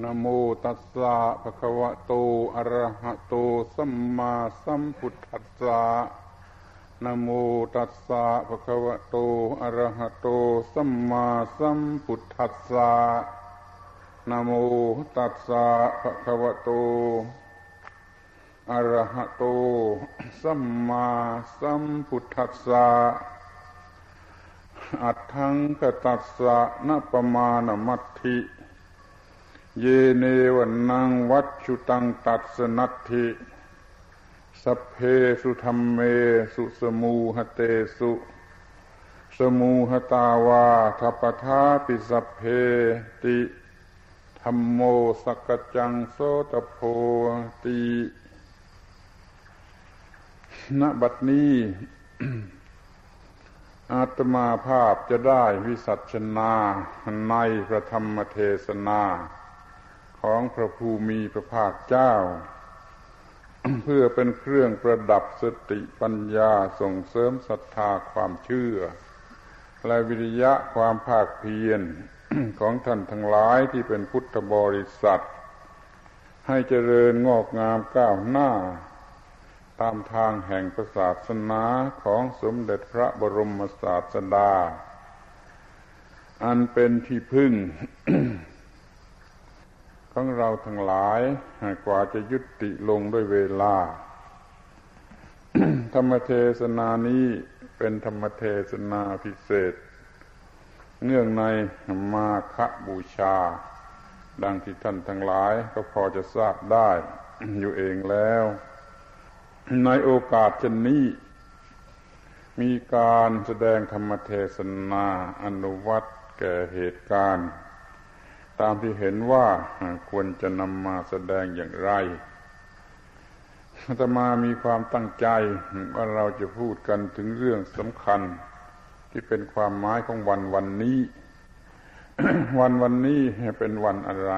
นโมตัสสะภะคะวะโต อะระหะโต สัมมาสัมพุทธัสสะนโมตัสสะภะคะวะโต อะระหะโต สัมมาสัมพุทธัสสะนโมตัสสะภะคะวะโต อะระหะโต สัมมาสัมพุทธัสสะอัตถังคะตัสสะ นะ ปะมาณะมัตถิ เยนะ นังวัชชุตังตัสสะ นัตถิสัพเพสุธัมเมสุ สะมูหะเตสุ สะมูหะตาวาทะปะถาปิสัพเพติธัมโม สักกัจจังโสตัพโพติณบัดนี้ อาตมาภาพจะได้วิสัชนาในพระธรรมเทศนา ของพระภูมิพระภาคเจ้า เพื่อเป็นเครื่องประดับสติปัญญาส่งเสริมศรัทธาความเชื่อ และวิริยะความภาคเพียรของท่านทั้งหลายที่เป็นพุทธบริษัท ให้เจริญงอกงามก้าวหน้า ตามทางแห่งศาสนาของสมเด็จพระบรมศาสดา อันเป็นที่พึ่ง ของเราทั้งหลายกว่าจะยุติลงด้วยเวลา ธรรมเทศนานี้เป็นธรรมเทศนาพิเศษ เนื่องในมาคบูชา ดังที่ท่านทั้งหลายก็พอจะทราบได้อยู่เองแล้ว ในโอกาสเช่นนี้มีการแสดงธรรมเทศนาอนุวัตแก่เหตุการณ์ ตามที่เห็นว่าควรจะนำมาแสดงอย่างไรอาตมามีความตั้งใจว่าเราจะพูดกันถึงเรื่องสำคัญ ที่เป็นความหมายของวันวันนี้ วันวันนี้เป็นวันอะไร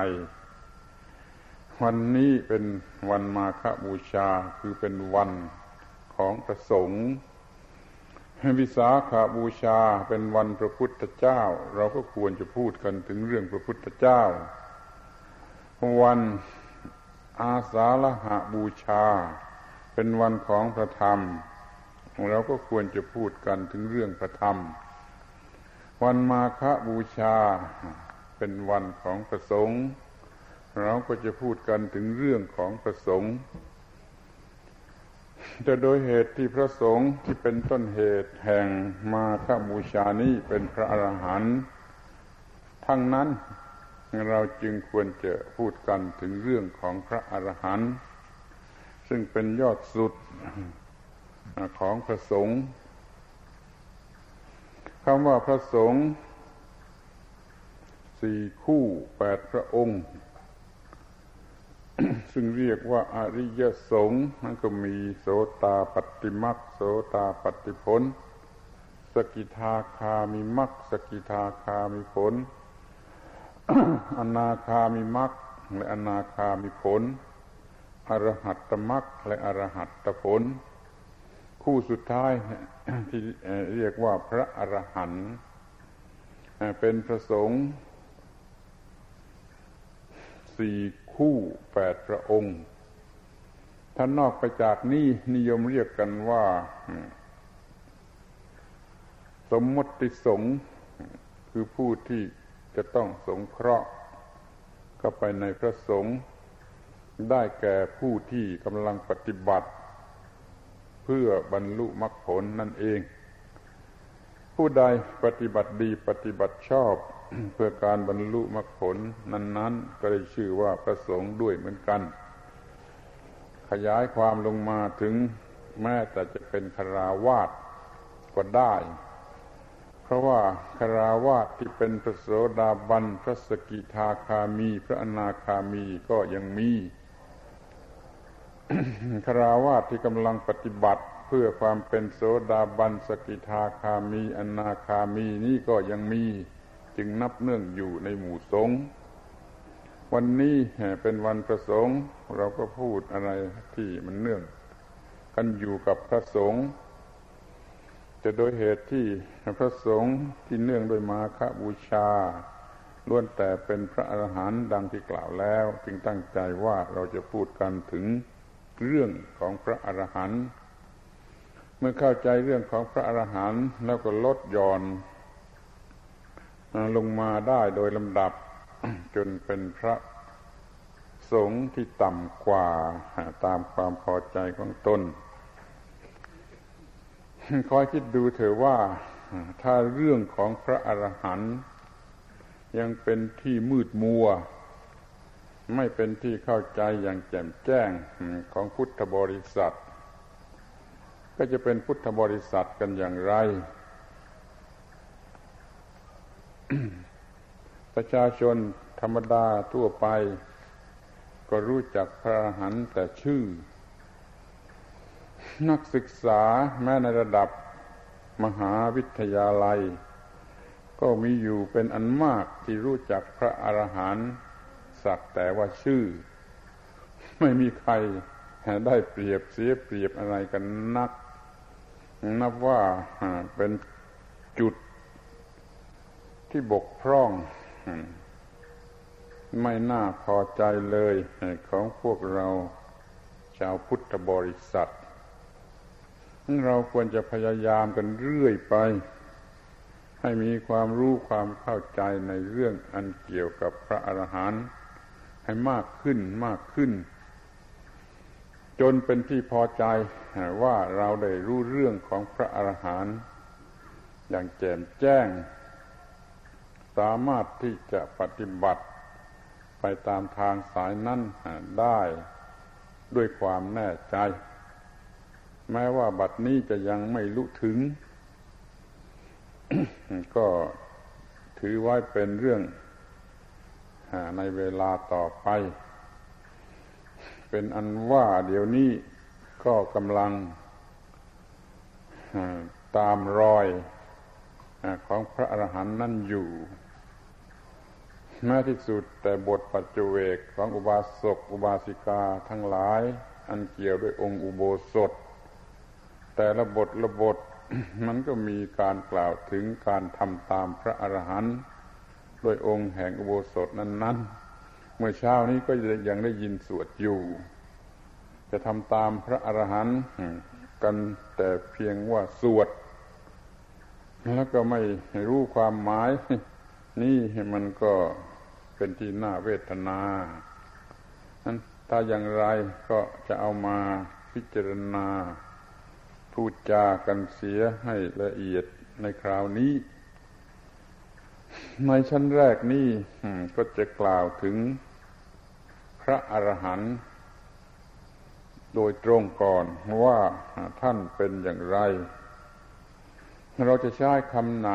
วันนี้เป็นวันมาฆบูชาคือเป็นวันของประสงค์ วิสาขาบูชาเป็นวันพระพุทธเจ้า เราก็ควรจะพูดกันถึงเรื่องพระพุทธเจ้า วันอาสาฬหาบูชา เป็นวันของพระธรรม เราก็ควรจะพูดกันถึงเรื่องพระธรรม วันมาฆบูชา เป็นวันของประสงค์ เราก็จะพูดกันถึงเรื่องของประสงค์ จะโดยเหตุที่พระสงฆ์ที่เป็นต้นเหตุแห่งมาฆบูชานี้เป็นพระอรหันต์ทั้งนั้นเราจึงควรจะพูดกันถึงเรื่องของพระอรหันต์ซึ่งเป็นยอดสุดของพระสงฆ์คำว่าพระสงฆ์สี่คู่แปดพระองค์ ซึ่งเรียกว่าอริยสงฆ์นั้นก็มีโสตาปฏิมักโสตาปฏิผล สกิทาคามีมักสกิทาคามีผล อนาคามีมักและอนาคามีผล อรหัตตมักและอรหัตตผล คู่สุดท้ายที่เรียกว่าพระอรหันต์เป็นพระสงฆ์ สี่คู่แปดพระองค์ท่านนอกไปจากนี้นิยมเรียกกันว่า สมมติสงฆ์คือผู้ที่จะต้องสงเคราะห์เข้าไปในพระสงฆ์ได้แก่ผู้ที่กำลังปฏิบัติ เพื่อบรรลุมรรคผลนั่นเอง ผู้ใดปฏิบัติดีปฏิบัติชอบ เพื่อการบรรลุมรรคผลนั้น ๆ ก็ได้ชื่อว่าประสงค์ด้วยเหมือนกัน ขยายความลงมาถึงแม้แต่จะเป็นคราวาสก็ได้ เพราะว่าคราวาสที่เป็นพระโสดาบันพระสกิทาคามี พระอนาคามีก็ยังมีคราวาสที่กำลังปฏิบัติเพื่อความเป็นโสดาบันสกิทาคามี อนาคามีนี่ก็ยังมี จึงนับเนื่องอยู่ในหมู่สงฆ์วันนี้เป็นวันประสงค์ เราก็พูดอะไรที่มันเนื่อง กันอยู่กับพระสงฆ์จะโดยเหตุที่พระสงฆ์ที่เนื่องโดยมาคบูชาล้วนแต่เป็นพระอรหันต์ดังที่กล่าวแล้ว จึงตั้งใจว่าเราจะพูดกันถึงเรื่องของพระอรหันต์เมื่อเข้าใจเรื่องของพระอรหันต์แล้วก็ลดหย่อน ลงมาได้โดยลำดับจนเป็นพระสงฆ์ที่ต่ำกว่าตามความพอใจของตนคอยคิดดูเถอะว่าถ้าเรื่องของพระอรหันต์ยังเป็นที่มืดมัว ไม่เป็นที่เข้าใจอย่างแจ่มแจ้งของพุทธบริษัท ก็จะเป็นพุทธบริษัทกันอย่างไร ประชาชนธรรมดาทั่วไป ก็รู้จักพระอรหันต์แต่ชื่อ นักศึกษาแม้ในระดับมหาวิทยาลัย ก็มีอยู่เป็นอันมากที่รู้จักพระอรหันต์สักแต่ว่าชื่อ ไม่มีใครได้เปรียบเสียเปรียบอะไรกันนัก นับว่าเป็นจุด ที่บกพร่อง ไม่น่าพอใจเลยของพวกเราชาวพุทธบริษัท เราควรจะพยายามกันเรื่อยไป ให้มีความรู้ความเข้าใจในเรื่องอันเกี่ยวกับพระอรหันต์ให้มากขึ้นมากขึ้น จนเป็นที่พอใจว่าเราได้รู้เรื่องของพระอรหันต์อย่างแจ่มแจ้ง สามารถที่จะปฏิบัติไปตามทางสายนั้นได้ด้วยความแน่ใจ แม้ว่าบัดนี้จะยังไม่ลุถึง ก็ถือไว้เป็นเรื่องในเวลาต่อไป เป็นอันว่าเดี๋ยวนี้ก็กำลังตามรอยของพระอรหันต์นั่นอยู่ แม้ที่สุดแต่บทปัจจุเวกของอุบาสกอุบาสิกาทั้งหลาย อันเกี่ยวด้วยองค์อุโบสถ แต่ละบทละบทมันก็มีการกล่าวถึงการทำตามพระอรหันต์โดยองค์แห่งอุโบสถนั้น ๆ เมื่อเช้านี้ก็ยังได้ยินสวดอยู่ จะทำตามพระอรหันต์กันแต่เพียงว่าสวด แล้วก็ไม่รู้ความหมาย นี่มันก็เป็นที่น่าเวทนานั้นถ้าอย่างไรก็จะเอามาพิจารณา พูดจากันเสียให้ละเอียดในคราวนี้ ในชั้นแรกนี้ก็จะกล่าวถึงพระอรหันต์โดยตรงก่อนว่าท่านเป็นอย่างไร เราจะใช้คำไหน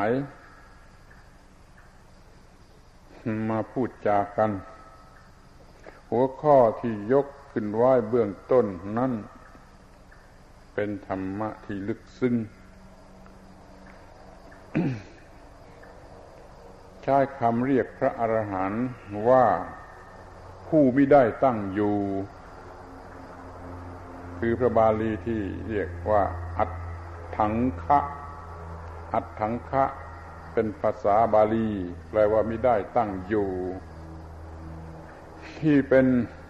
มาพูดจากัน หัวข้อที่ยกขึ้นไว้เบื้องต้นนั้นเป็นธรรมะที่ลึกซึ้งใช้คำเรียกพระอรหันต์ว่าผู้ไม่ได้ตั้งอยู่ คือพระบาลีที่เรียกว่า อัตถังคะ อัตถังคะ เป็นภาษาบาลี แปลว่าไม่ได้ตั้งอยู่ ที่เป็น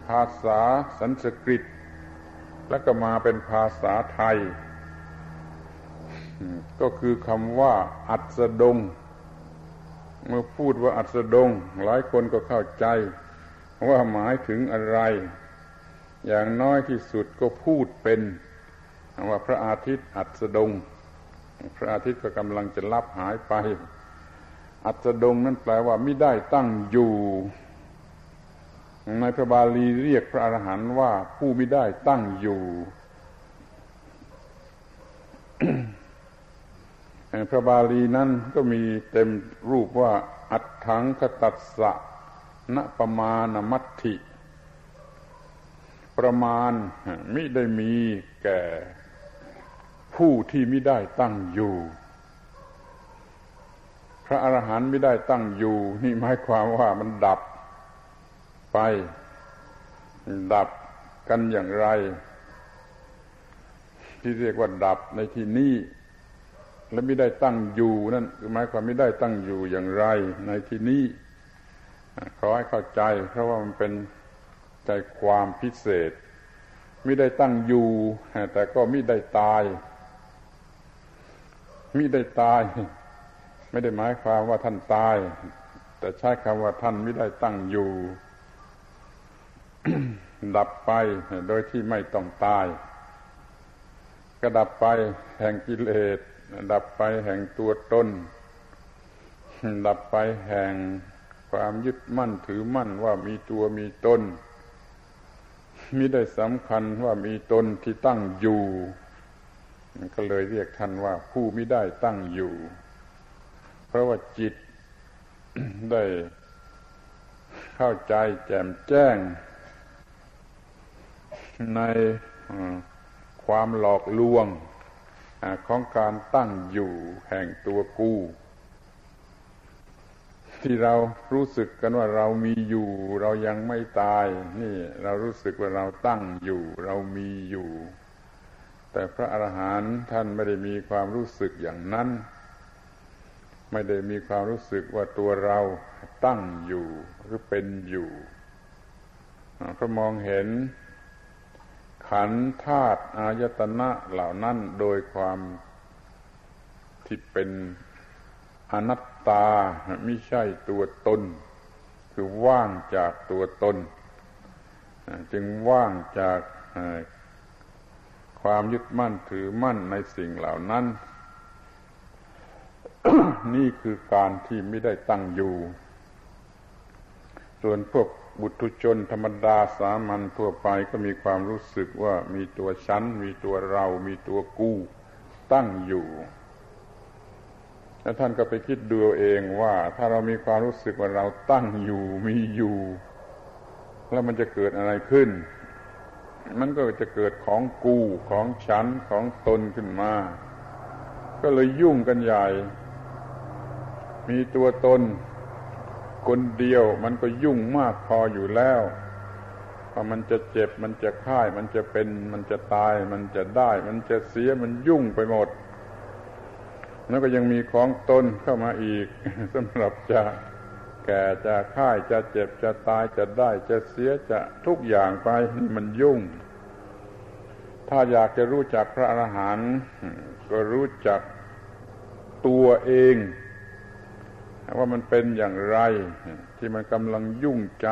ภาษาสันสกฤต แล้วก็มาเป็นภาษาไทย ก็คือคำว่า อัศดง เมื่อพูดว่าอัศดง หลายคนก็เข้าใจ ว่าหมายถึงอะไร อย่างน้อยที่สุดก็พูดเป็นว่าพระอาทิตย์อัศดง พระอาทิตย์ก็กำลังจะลับหายไป อัศดงนั้นแปลว่าไม่ได้ตั้งอยู่ ในพระบาลีเรียกพระอรหันต์ว่าผู้ไม่ได้ตั้งอยู่พระบาลีนั้นก็มีเต็มรูปว่าอัตถังคตัสสะณประมาณมัตถิ ประมาณมิได้มีแก่ ผู้ที่ไม่ได้ตั้งอยู่ ระอรหันต์ไม่ได้ตั้งอยู่ นี่หมายความว่ามันดับไป ดับกันอย่างไร ที่เรียกว่าดับในที่นี้และไม่ได้ตั้งอยู่นั่นคือหมายความไม่ได้ตั้งอยู่อย่างไร ในที่นี้ขอให้เข้าใจ เพราะว่ามันเป็นใจความพิเศษไม่ได้ตั้งอยู่ แต่ก็ไม่ได้ตายไมิได้ตาย ไม่ได้หมายความว่าท่านตาย แต่ใช้คำว่าท่านไม่ได้ตั้งอยู่ ดับไปโดยที่ไม่ต้องตาย ก็ดับไปแห่งกิเลส ดับไปแห่งตัวตน ดับไปแห่งความยึดมั่นถือมั่นว่ามีตัวมีตนมิได้สำคัญว่ามีตนที่ตั้งอยู่ ก็เลยเรียกท่านว่าผู้ไม่ได้ตั้งอยู่ เพราะว่าจิตได้เข้าใจแจ่มแจ้ง ในความหลอกลวงของการตั้งอยู่แห่งตัวกู้ที่เรารู้สึกกันว่าเรามีอยู่ เรายังไม่ตาย นี่เรารู้สึกว่าเราตั้งอยู่ เรามีอยู่ แต่พระอรหันต์ท่านไม่ได้มีความรู้สึกอย่างนั้น ไม่ได้มีความรู้สึกว่าตัวเราตั้งอยู่หรือเป็นอยู่เขามองเห็นขันธาตุอายตนะเหล่านั้นโดยความที่เป็นอนัตตาไม่ใช่ตัวตน คือว่างจากตัวตน จึงว่างจากความยึดมั่นถือมั่นในสิ่งเหล่านั้น นี่คือการที่ไม่ได้ตั้งอยู่ ส่วนพวกบุตุชนธรรมดาสามัญทั่วไปก็มีความรู้สึกว่ามีตัวฉัน มีตัวเรา มีตัวกู้ตั้งอยู่แล้วท่านก็ไปคิดดูเองว่า ถ้าเรามีความรู้สึกว่าเราตั้งอยู่มีอยู่ แล้วมันจะเกิดอะไรขึ้น มันก็จะเกิดของกูของฉันของตนขึ้นมา ก็เลยยุ่งกันใหญ่ มีตัวตน คนเดียวมันก็ยุ่งมากพออยู่แล้วพอมันจะเจ็บมันจะค่าย มันจะเป็นมันจะตาย มันจะได้ มันจะเสียมันยุ่งไปหมด แล้วก็ยังมีของตนเข้ามาอีกสำหรับจะแก่จะค่ายจะเจ็บจะตายจะได้จะเสียจะทุกอย่างไปมันยุ่ง ถ้าอยากจะรู้จักพระอรหันต์ก็รู้จักตัวเอง ว่ามันเป็นอย่างไร ที่มันกำลังยุ่งใจ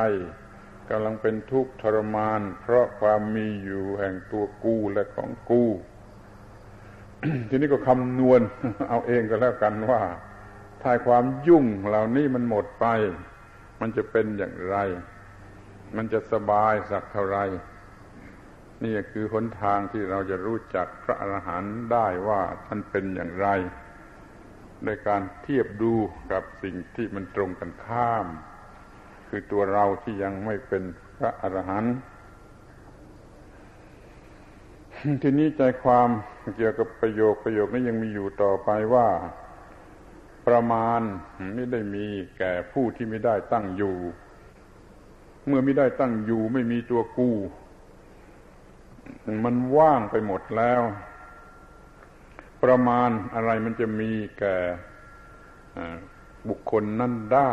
กำลังเป็นทุกข์ทรมาน เพราะความมีอยู่แห่งตัวกูและของกู ทีนี้ก็คำนวณเอาเองก็แล้วกันว่า ถ้าความยุ่งเหล่านี้มันหมดไป มันจะเป็นอย่างไร มันจะสบายสักเท่าไรนี่คือหนทางที่เราจะรู้จักพระอรหันต์ได้ว่าท่านเป็นอย่างไร ในการเทียบดูกับสิ่งที่มันตรงกันข้าม คือตัวเราที่ยังไม่เป็นพระอรหันต์ทีนี้ใจความเกี่ยวกับประโยคประโยคนี้ยังมีอยู่ต่อไปว่า ประมาณไม่ได้มีแก่ผู้ที่ไม่ได้ตั้งอยู่ เมื่อไม่ได้ตั้งอยู่ไม่มีตัวกูมันว่างไปหมดแล้ว ประมาณอะไรมันจะมีแก่บุคคลนั่นได้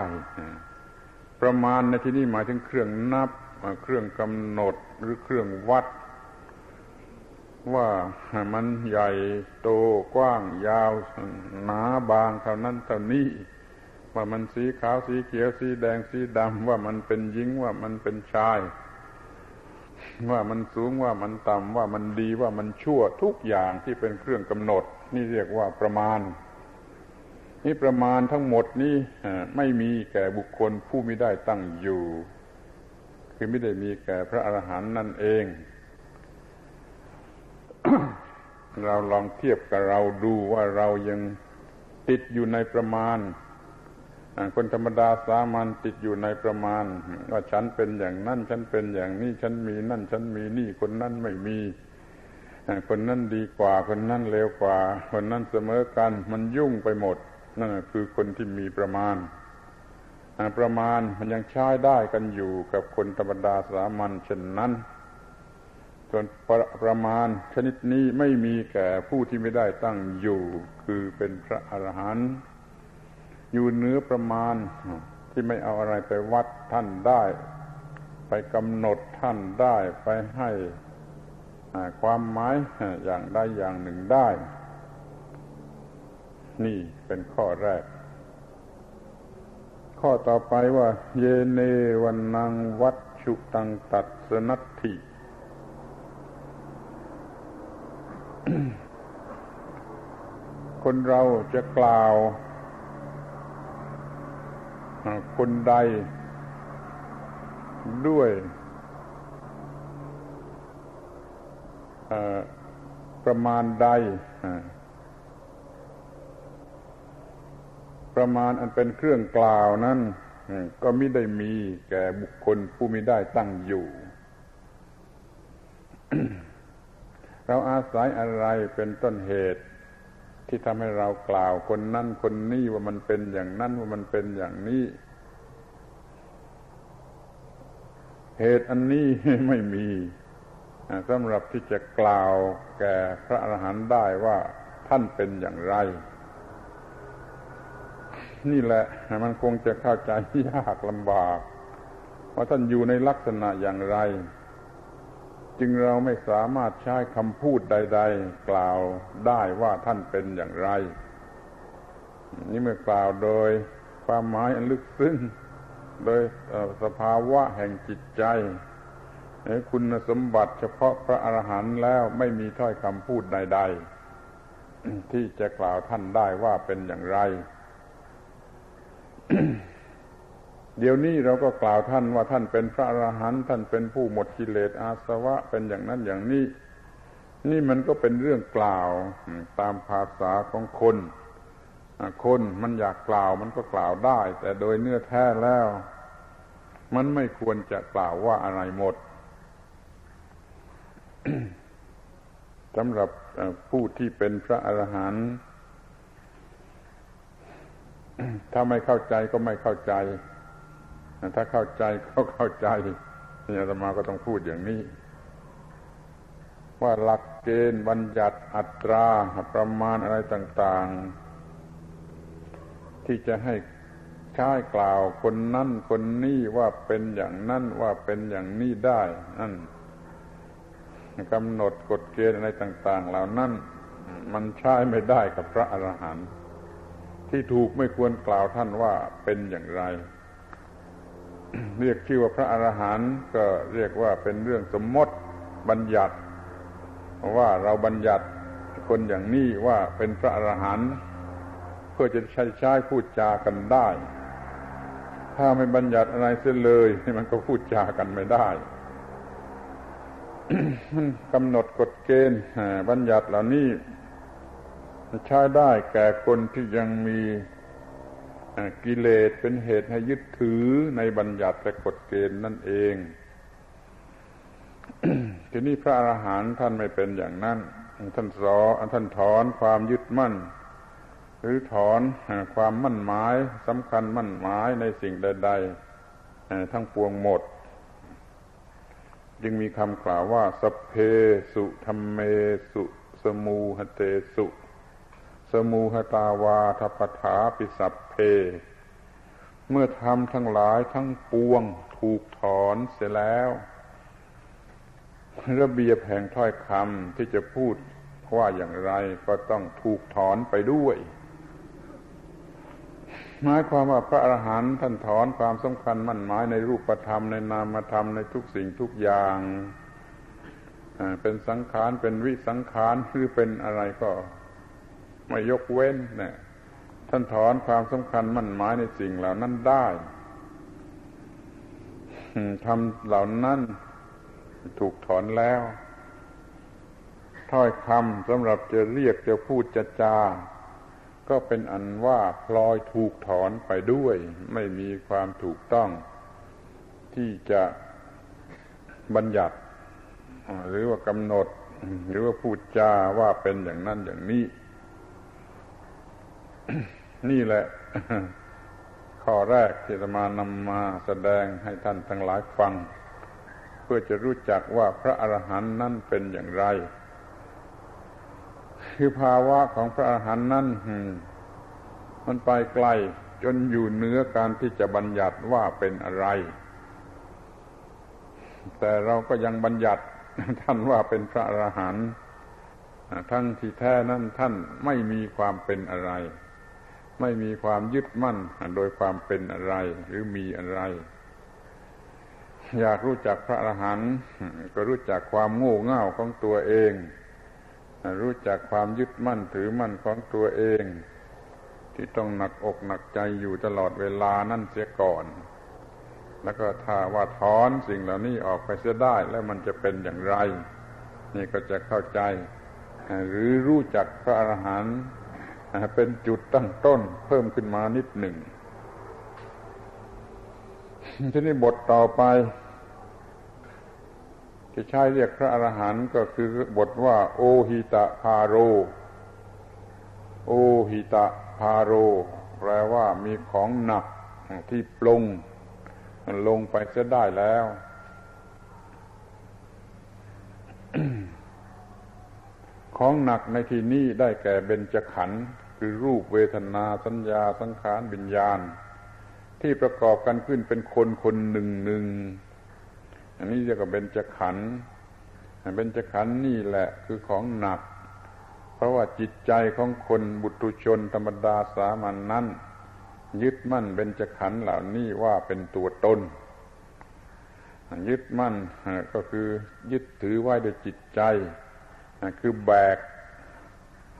ประมาณในที่นี้หมายถึงเครื่องนับ เครื่องกำหนดหรือเครื่องวัด ว่ามันใหญ่โตกว้างยาวหนาบางเท่านั้นเท่านี้ ว่ามันสีขาวสีเขียวสีแดงสีดำว่ามันเป็นหญิงว่ามันเป็นชาย ว่ามันสูงว่ามันต่ำว่ามันดีว่ามันชั่วทุกอย่างที่เป็นเครื่องกำหนด นี่เรียกว่าประมาณ นี่ประมาณทั้งหมดนี้ไม่มีแก่บุคคลผู้ไม่ได้ตั้งอยู่ คือไม่ได้มีแก่พระอรหันต์นั่นเอง เราลองเทียบกับเราดูว่าเรายังติดอยู่ในประมาณ คนธรรมดาสามัญติดอยู่ในประมาณ ว่าฉันเป็นอย่างนั่นฉันเป็นอย่างนี้ ฉันมีนั่น ฉันมีนี่คนนั้นไม่มีคนนั้นดีกว่า คนนั้นเลวกว่า คนนั้นเสมอกัน มันยุ่งไปหมด นั่นคือคนที่มีประมาณ ประมาณมันยังใช้ได้กันอยู่กับคนธรรมดาสามัญเช่นนั้นส่วนประประมาณชนิดนี้ไม่มีแก่ผู้ที่ไม่ได้ตั้งอยู่ คือเป็นพระอรหันต์ อยู่เนื้อประมาณ ที่ไม่เอาอะไรไปวัดท่านได้ ไปกำหนดท่านได้ไปให้ความหมายอย่างใดอย่างหนึ่งได้ นี่เป็นข้อแรก ข้อต่อไปว่า เยเนวันนังวัตชุตังตัดสนัตถิคนเราจะกล่าว คนใด ด้วยประมาณใด ประมาณอันเป็นเครื่องกล่าวนั้นก็ไม่ได้มีแก่บุคคลผู้ม่ได้ตั้งอยู่ เราอาศัยอะไรเป็นต้นเหตุ ที่ทำให้เรากล่าวคนนั้นคนนี้ว่ามันเป็นอย่างนั้นว่ามันเป็นอย่างนี้ เหตุอันนี้ไม่มีสำหรับที่จะกล่าวแก่พระอรหันต์ได้ว่าท่านเป็นอย่างไร นี่แหละมันคงจะเข้าใจยากลำบาก ว่าท่านอยู่ในลักษณะอย่างไร จึงเราไม่สามารถใช้คำพูดใด ๆ กล่าวได้ว่าท่านเป็นอย่างไร นี่เมื่อกล่าวโดยความหมายอันลึกซึ้งโดยสภาวะแห่งจิตใจคุณสมบัติเฉพาะพระอรหันต์แล้วไม่มีถ้อยคำพูดใด ๆ ที่จะกล่าวท่านได้ว่าเป็นอย่างไร เดี๋ยวนี้เราก็กล่าวท่านว่าท่านเป็นพระอรหันต์ท่านเป็นผู้หมดกิเลสอาสวะเป็นอย่างนั้นอย่างนี้ นี่มันก็เป็นเรื่องกล่าวตามภาษาของคนคนมันอยากกล่าวมันก็กล่าวได้ แต่โดยเนื้อแท้แล้ว มันไม่ควรจะกล่าวว่าอะไรหมดสำหรับผู้ที่เป็นพระอรหันต์ถ้าไม่เข้าใจก็ไม่เข้าใจ ถ้าเข้าใจก็เข้าใจนี่อาตมาก็ต้องพูดอย่างนี้ ว่าหลักเกณฑ์บัญญัติอัตราประมาณอะไรต่าง ๆ ที่จะให้ใช้กล่าวคนนั่นคนนี้ว่าเป็นอย่างนั้นว่าเป็นอย่างนี้ได้นั่นกำหนดกฎเกณฑ์อะไรต่าง ๆ เหล่านั้นมันใช้ไม่ได้กับพระอรหันต์ที่ถูกไม่ควรกล่าวท่านว่าเป็นอย่างไร เรียกชื่อว่าพระอรหันต์ก็เรียกว่าเป็นเรื่องสมมติบัญญัติว่าเราบัญญัติคนอย่างนี้ว่าเป็นพระอรหันต์เพื่อจะใช้ใช้พูดจากันได้ ถ้าไม่บัญญัติอะไรเสียเลยมันก็พูดจากันไม่ได้กำหนดกฎเกณฑ์บัญญัติเหล่านี้ใช้ได้แก่คนที่ยังมี กิเลสเป็นเหตุให้ยึดถือในบัญญัติและกฎเกณฑ์นั่นเอง ทีนี้พระอรหันต์ท่านไม่เป็นอย่างนั้น ท่านสอนท่านถอนความยึดมั่น หรือถอนความมั่นหมายสำคัญมั่นหมายในสิ่งใด ๆ ทั้งปวงหมด จึงมีคำกล่าวว่า สเพสุธรรมเมสุ สมูหเตสุ มูหตาวาทปถาปิสัพเพเมื่อทำทั้งหลายทั้งปวงถูกถอนเสียแล้ว ระเบียบแห่งถ้อยคำที่จะพูดว่าอย่างไรก็ต้องถูกถอนไปด้วยหมายความว่าพระอรหันต์ท่านถอนความสำคัญมั่นหมายในรูปธรรมในนามธรรมในทุกสิ่งทุกอย่างเป็นสังขารเป็นวิสังขารหรือเป็นอะไรก็ ไม่ยกเว้นเนี่ยท่านถอนความสำคัญมั่นหมายในสิ่งเหล่านั้นได้ทำเหล่านั้นถูกถอนแล้ว ถ้อยคำสำหรับจะเรียกจะพูดจะจา ก็เป็นอันว่าพลอยถูกถอนไปด้วย ไม่มีความถูกต้อง ที่จะบัญญัติ หรือว่ากำหนด หรือว่าพูดจาว่าเป็นอย่างนั้นอย่างนี้ นี่แหละ ข้อแรกที่จะมานำมาแสดงให้ท่านทั้งหลายฟัง เพื่อจะรู้จักว่าพระอรหันต์นั้นเป็นอย่างไร คือภาวะของพระอาหารนั้นมันไปไกลจนอยู่เนื้อการที่จะบัญญัติว่าเป็นอะไร แต่เราก็ยังบัญญัติท่านว่าเป็นพระอรหันต์ทั้งที่แท้นั้นท่านไม่มีความเป็นอะไร ไม่มีความยึดมั่นโดยความเป็นอะไรหรือมีอะไร อยากรู้จักพระอรหันต์ก็รู้จักความโง่เง่าของตัวเอง รู้จักความยึดมั่นถือมั่นของตัวเอง ที่ต้องหนักอกหนักใจอยู่ตลอดเวลานั่นเสียก่อน แล้วก็ถ้าว่าถอนสิ่งเหล่านี้ออกไปเสียได้แล้วมันจะเป็นอย่างไร นี่ก็จะเข้าใจ หรือรู้จักพระอรหันต์ เป็นจุดตั้งต้นเพิ่มขึ้นมานิดหนึ่ง ทีนี้บทต่อไปที่ใช้เรียกพระอรหันต์ก็คือบทว่า โอหิตะพาโร โอหิตะพาโร แปลว่ามีของหนักที่ปลงลงไปจะได้แล้วของหนักในที่นี้ได้แก่เบญจขันธ์ คือรูปเวทนาสัญญาสังขารวิญญาณ ที่ประกอบกันขึ้นเป็นคนคนหนึ่งหนึ่งอันนี้เรียกว่าเบญจขันธ์เบญจขันธ์นี่แหละคือของหนัก เพราะว่าจิตใจของคนบุตุชนธรรมดาสามัญนนั้น ยึดมั่นเบญจขันธ์เหล่านี้ว่าเป็นตัวตนยึดมั่นก็คือยึดถือไว้ด้วยจิตใจ คือแบก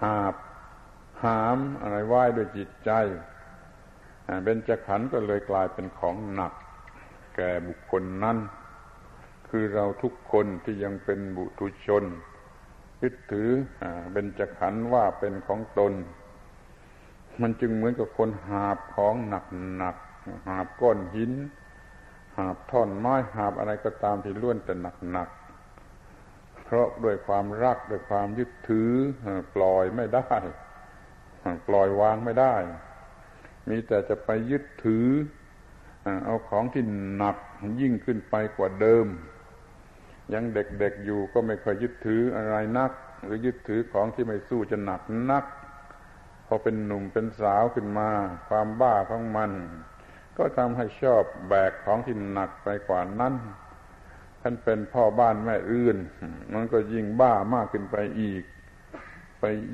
หาบ หามอะไรไหว้ด้วยจิตใจเบญจขันธ์ก็เลยกลายเป็นของหนัก แก่บุคคลนั้น คือเราทุกคนที่ยังเป็นบุตุชนยึดถือเบญจขันธ์ว่าเป็นของตน มันจึงเหมือนกับคนหาบของหนักหนักหาบก้อนหิน หาบท่อนไม้หาบอะไรก็ตามที่ล้วนแต่หนักหนักเพราะด้วยความรักด้วยความยึดถือปล่อยไม่ได้ ปล่อยวางไม่ได้ มีแต่จะไปยึดถือ เอาของที่หนักยิ่งขึ้นไปกว่าเดิม ยังเด็กๆอยู่ก็ไม่ค่อยยึดถืออะไรนัก หรือยึดถือของที่ไม่สู้จะหนักนัก พอเป็นหนุ่มเป็นสาวขึ้นมา ความบ้าของมัน ก็ทำให้ชอบแบกของที่หนักไปกว่านั้นท่านเป็นพ่อบ้านแม่อื่น มันก็ยิ่งบ้ามากขึ้นไปอีก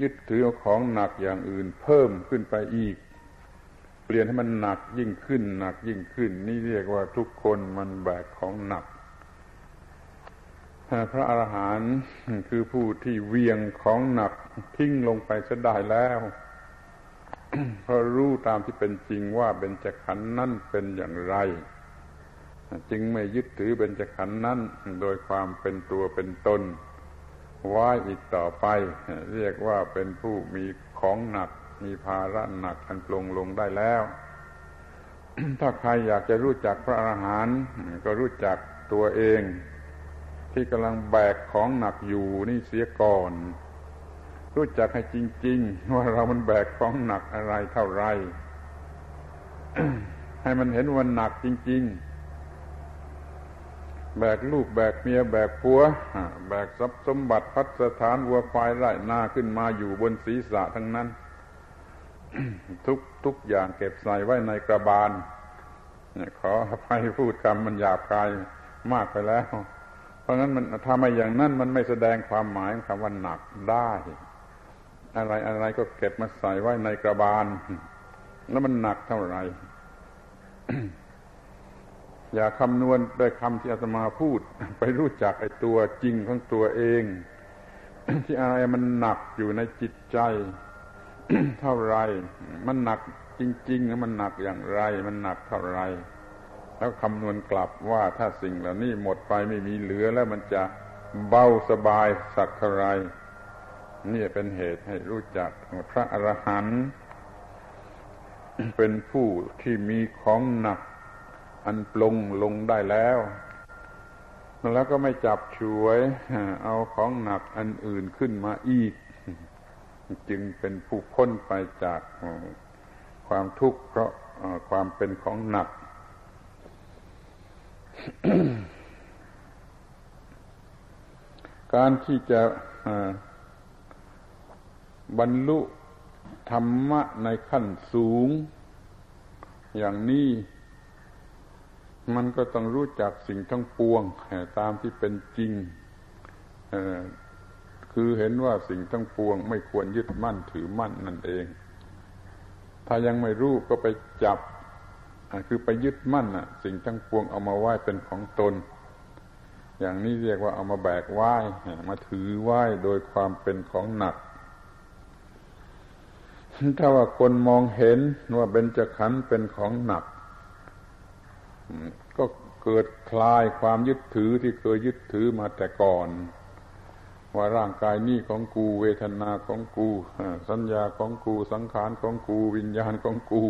ยึดถือของหนักอย่างอื่น เพิ่มขึ้นไปอีก เปลี่ยนให้มันหนักยิ่งขึ้น หนักยิ่งขึ้น นี่เรียกว่าทุกคนมันแบกของหนักพระอาหารหันต์คือผู้ที่เวียงของหนักทิ้งลงไปจะได้แล้วเพราะรู้ตามที่เป็นจริงว่าเป็นจักขันธ์นั่นเป็นอย่างไร จึงไม่ยึดถือเบญจขันธ์นั้นโดยความเป็นตัวเป็นตน ไว้อีกต่อไป เรียกว่าเป็นผู้มีของหนัก มีภาระหนักอันปลงลงได้แล้ว ถ้าใครอยากจะรู้จักพระอาหารหันต์ก็รู้จักตัวเอง ที่กำลังแบกของหนักอยู่นี่เสียก่อน รู้จักให้จริง ๆ ว่าเรามันแบกของหนักอะไรเท่าไรให้มันเห็นว่าหนักจริง ๆ แบกลูกแบกเมียแบกผัว แบกทรัพย์สมบัติพัสถานวัวควายไร่นาขึ้นมาอยู่บนศีรษะทั้งนั้น ทุกทุกอย่างเก็บใส่ไว้ในกระบาลขออภัยพูดคำมันหยาบคายมากไปแล้ว เพราะงั้นมันทำไมอย่างนั้นมันไม่แสดงความหมายคำว่าหนักได้ อะไรอะไรก็เก็บมาใส่ไว้ในกระบาล แล้วมันหนักเท่าไหร่ อย่าคำนวณด้วยคำที่อาตมาพูด ไปรู้จักไอ้ตัวจริงของตัวเอง ที่อะไรมันหนักอยู่ในจิตใจ เท่าไร มันหนักจริงๆแล้วมันหนักอย่างไร มันหนักเท่าไร แล้วคำนวณกลับว่าถ้าสิ่งเหล่านี้หมดไปไม่มีเหลือแล้วมันจะเบาสบายสักเท่าไรนี่เป็นเหตุให้รู้จักพระอรหันต์เป็นผู้ที่มีของหนัก อันปลงลงได้แล้วแล้วก็ไม่จับฉวย เอาของหนักอันอื่นขึ้นมาอีก จึงเป็นผู้พ้นไปจากความทุกข์เพราะความเป็นของหนัก การที่จะบรรลุธรรมะในขั้นสูง อย่างนี้ มันก็ต้องรู้จักสิ่งทั้งปวงตามที่เป็นจริงคือเห็นว่าสิ่งทั้งปวง ไม่ควรยึดมั่นถือมั่นนั่นเอง ถ้ายังไม่รู้ก็ไปจับคือไปยึดมั่นสิ่งทั้งปวงเอามาไหว้เป็นของตน อย่างนี้เรียกว่าเอามาแบกไหว้มาถือไหว้โดยความเป็นของหนัก ถ้าว่าคนมองเห็นว่าเบญจขันธ์เป็นของหนัก ก็เกิดคลายความยึดถือที่เคยยึดถือมาแต่ก่อน ว่าร่างกายนี้ของกู เวทนาของกู สัญญาของกูสังขารของกู วิญญาณของกู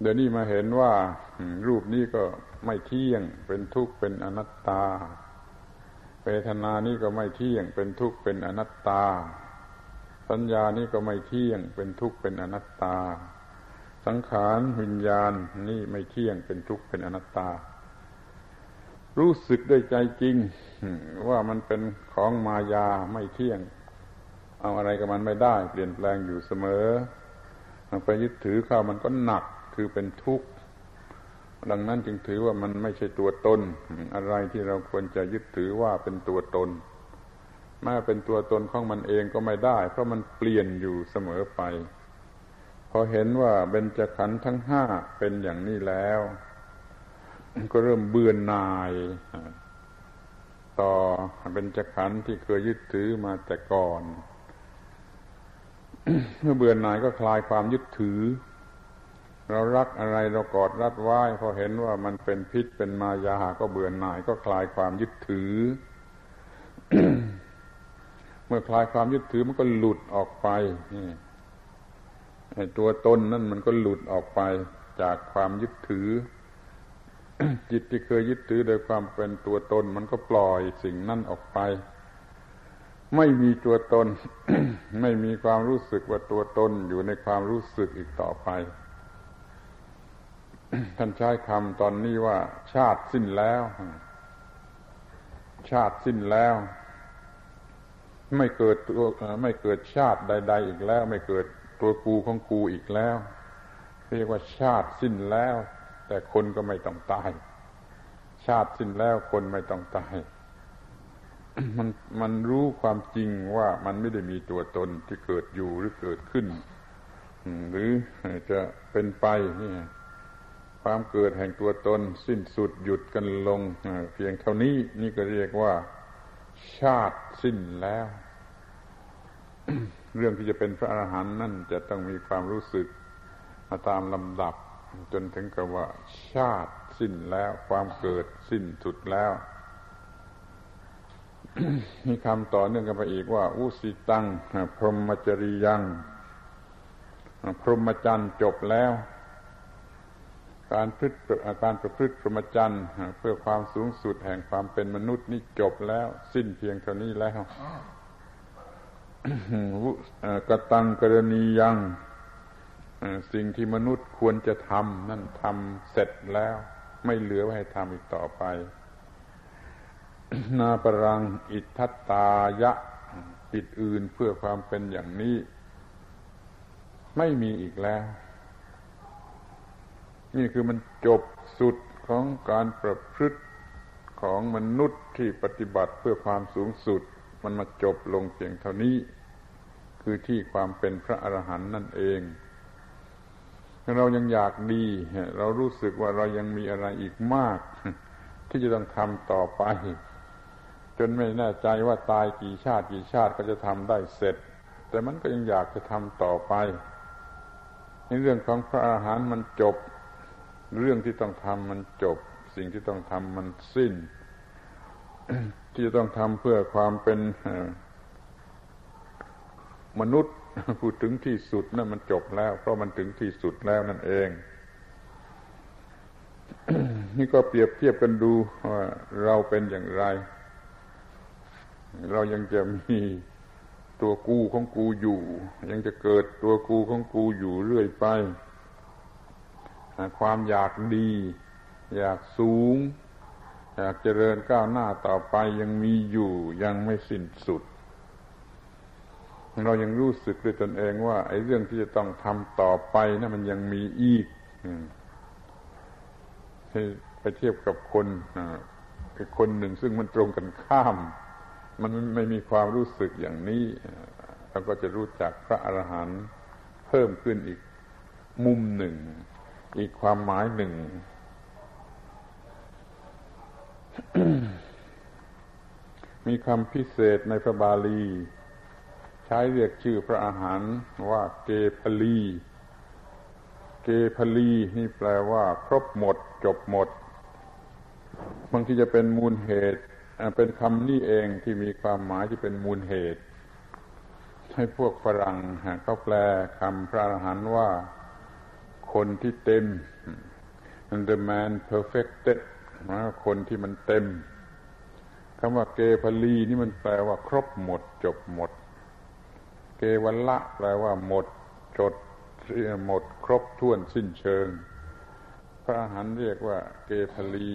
เดี๋ยวนี้มาเห็นว่ารูปนี้ก็ไม่เที่ยง เป็นทุกข์เป็นอนัตตา เวทนานี้ก็ไม่เที่ยง เป็นทุกข์เป็นอนัตตา สัญญานี้ก็ไม่เที่ยง เป็นทุกข์เป็นอนัตตา สังขารวิญญาณนี่ไม่เที่ยงเป็นทุกข์เป็นอนัตตา รู้สึกด้วยใจจริง ว่ามันเป็นของมายาไม่เที่ยง เอาอะไรกับมันไม่ได้ เปลี่ยนแปลงอยู่เสมอไปยึดถือเข้ามันก็หนักคือเป็นทุกข์ดังนั้นจึงถือว่ามันไม่ใช่ตัวตน อะไรที่เราควรจะยึดถือว่าเป็นตัวตนแม้เป็นตัวตนของมันเองก็ไม่ได้ เพราะมันเปลี่ยนอยู่เสมอไป พอเห็นว่าเบญจขันธ์ทั้งห้าเป็นอย่างนี้แล้ว ก็เริ่มเบื่อหน่าย ต่อเป็นจักขันธ์ที่เคยยึดถือมาแต่ก่อน เมื่อเบื่อหน่ายก็คลายความยึดถือ เรารักอะไรเรากอดรัดไว้พอเห็นว่ามันเป็นพิษเป็นมายาก็เบื่อหน่ายก็คลายความยึดถือเมื่อคลายความยึดถือมันก็หลุดออกไปนี่ ตัวตนนั่นมันก็หลุดออกไปจากความยึดถือ จิตที่เคยยึดถือโดยความเป็นตัวตน มันก็ปล่อยสิ่งนั้นออกไป ไม่มีตัวตน ไม่มีความรู้สึกว่าตัวตนอยู่ในความรู้สึกอีกต่อไปท่านใช้คำตอนนี้ว่า ชาติสิ้นแล้ว ชาติสิ้นแล้ว ไม่เกิดตัวไม่เกิดชาติใด ๆ อีกแล้ว ไม่เกิด ตัวกูของกูอีกแล้ว เรียกว่าชาติสิ้นแล้ว แต่คนก็ไม่ต้องตาย ชาติสิ้นแล้วคนไม่ต้องตายมันมันรู้ความจริงว่ามันไม่ได้มีตัวตนที่เกิดอยู่หรือเกิดขึ้น หรือจะเป็นไปนี่ความเกิดแห่งตัวตน สิ้นสุดหยุดกันลง เพียงเท่านี้นี่ก็เรียกว่า ชาติสิ้นแล้ว เรื่องที่จะเป็นพระอรหันต์นั่นจะต้องมีความรู้สึกมาตามลำดับ จนถึงกับว่า ชาติสิ้นแล้วความเกิดสิ้นสุดแล้ว มีคำต่อเนื่องกันไปอีกว่า อุสิตัง พรหมจริยัง พรหมจรรย์จบแล้ว การพฤติการประพฤติพรหมจรรย์เพื่อความสูงสุดแห่งความเป็นมนุษย์นี่จบแล้ว สิ้นเพียงเท่านี้แล้ว กตังกรณียังสิ่งที่มนุษย์ควรจะทำนั่นทำเสร็จแล้ว ไม่เหลือไว้ให้ทำอีกต่อไป นาปรังอิทัตตายะปิดอื่นเพื่อความเป็นอย่างนี้ ไม่มีอีกแล้ว นี่คือมันจบสุดของการประพฤติของมนุษย์ที่ปฏิบัติเพื่อความสูงสุด มันมาจบลงเพียงเท่านี้ คือที่ความเป็นพระอรหันต์นั่นเอง เรายังอยากดี เรารู้สึกว่าเรายังมีอะไรอีกมาก ที่จะต้องทำต่อไป จนไม่แน่ใจว่าตายกี่ชาติกี่ชาติก็จะทำได้เสร็จ แต่มันก็ยังอยากจะทำต่อไปในเรื่องของพระอาหารมันจบ เรื่องที่ต้องทำมันจบ สิ่งที่ต้องทำมันสิ้น ที่จะต้องทำเพื่อความเป็น มนุษย์พูดถึงที่สุดนั่นมันจบแล้ว เพราะมันถึงที่สุดแล้วนั่นเอง นี่ก็เปรียบเทียบกันดูว่าเราเป็นอย่างไร เรายังจะมีตัวกูของกูอยู่ ยังจะเกิดตัวกูของกูอยู่เรื่อยไป ความอยากดี อยากสูง อยากเจริญก้าวหน้าต่อไปยังมีอยู่ยังไม่สิ้นสุด เรายังรู้สึกด้วยตนเองว่า ไอ้เรื่องที่จะต้องทำต่อไปนะั้นมันยังมีอีกไปเทียบกับคนอีกคนหนึ่งซึ่งมันตรงกันข้าม มันไม่มีความรู้สึกอย่างนี้เราก็จะรู้จักพระอรหันต์เพิ่มขึ้นอีกมุมหนึ่ง อีกความหมายหนึ่งมีคำพิเศษในพระบาลี ใช้เรียกชื่อพระอาหารว่าเกพลี เกพลีนี่แปลว่า ครบหมด จบหมด บางทีจะเป็นมูลเหตุเป็นคำนี้เองที่มีความหมายที่เป็นมูลเหตุ ให้พวกฝรั่งเขาแปลคำพระอรหันต์ว่า คนที่เต็ม the man perfected นะคนที่มันเต็มคำว่าเกพลีนี่มันแปลว่า ครบหมด จบหมด เกวัลละ แปลว่าหมดจดหมดครบถ้วนสิ้นเชิง พระอรหันต์เรียกว่า เกพลี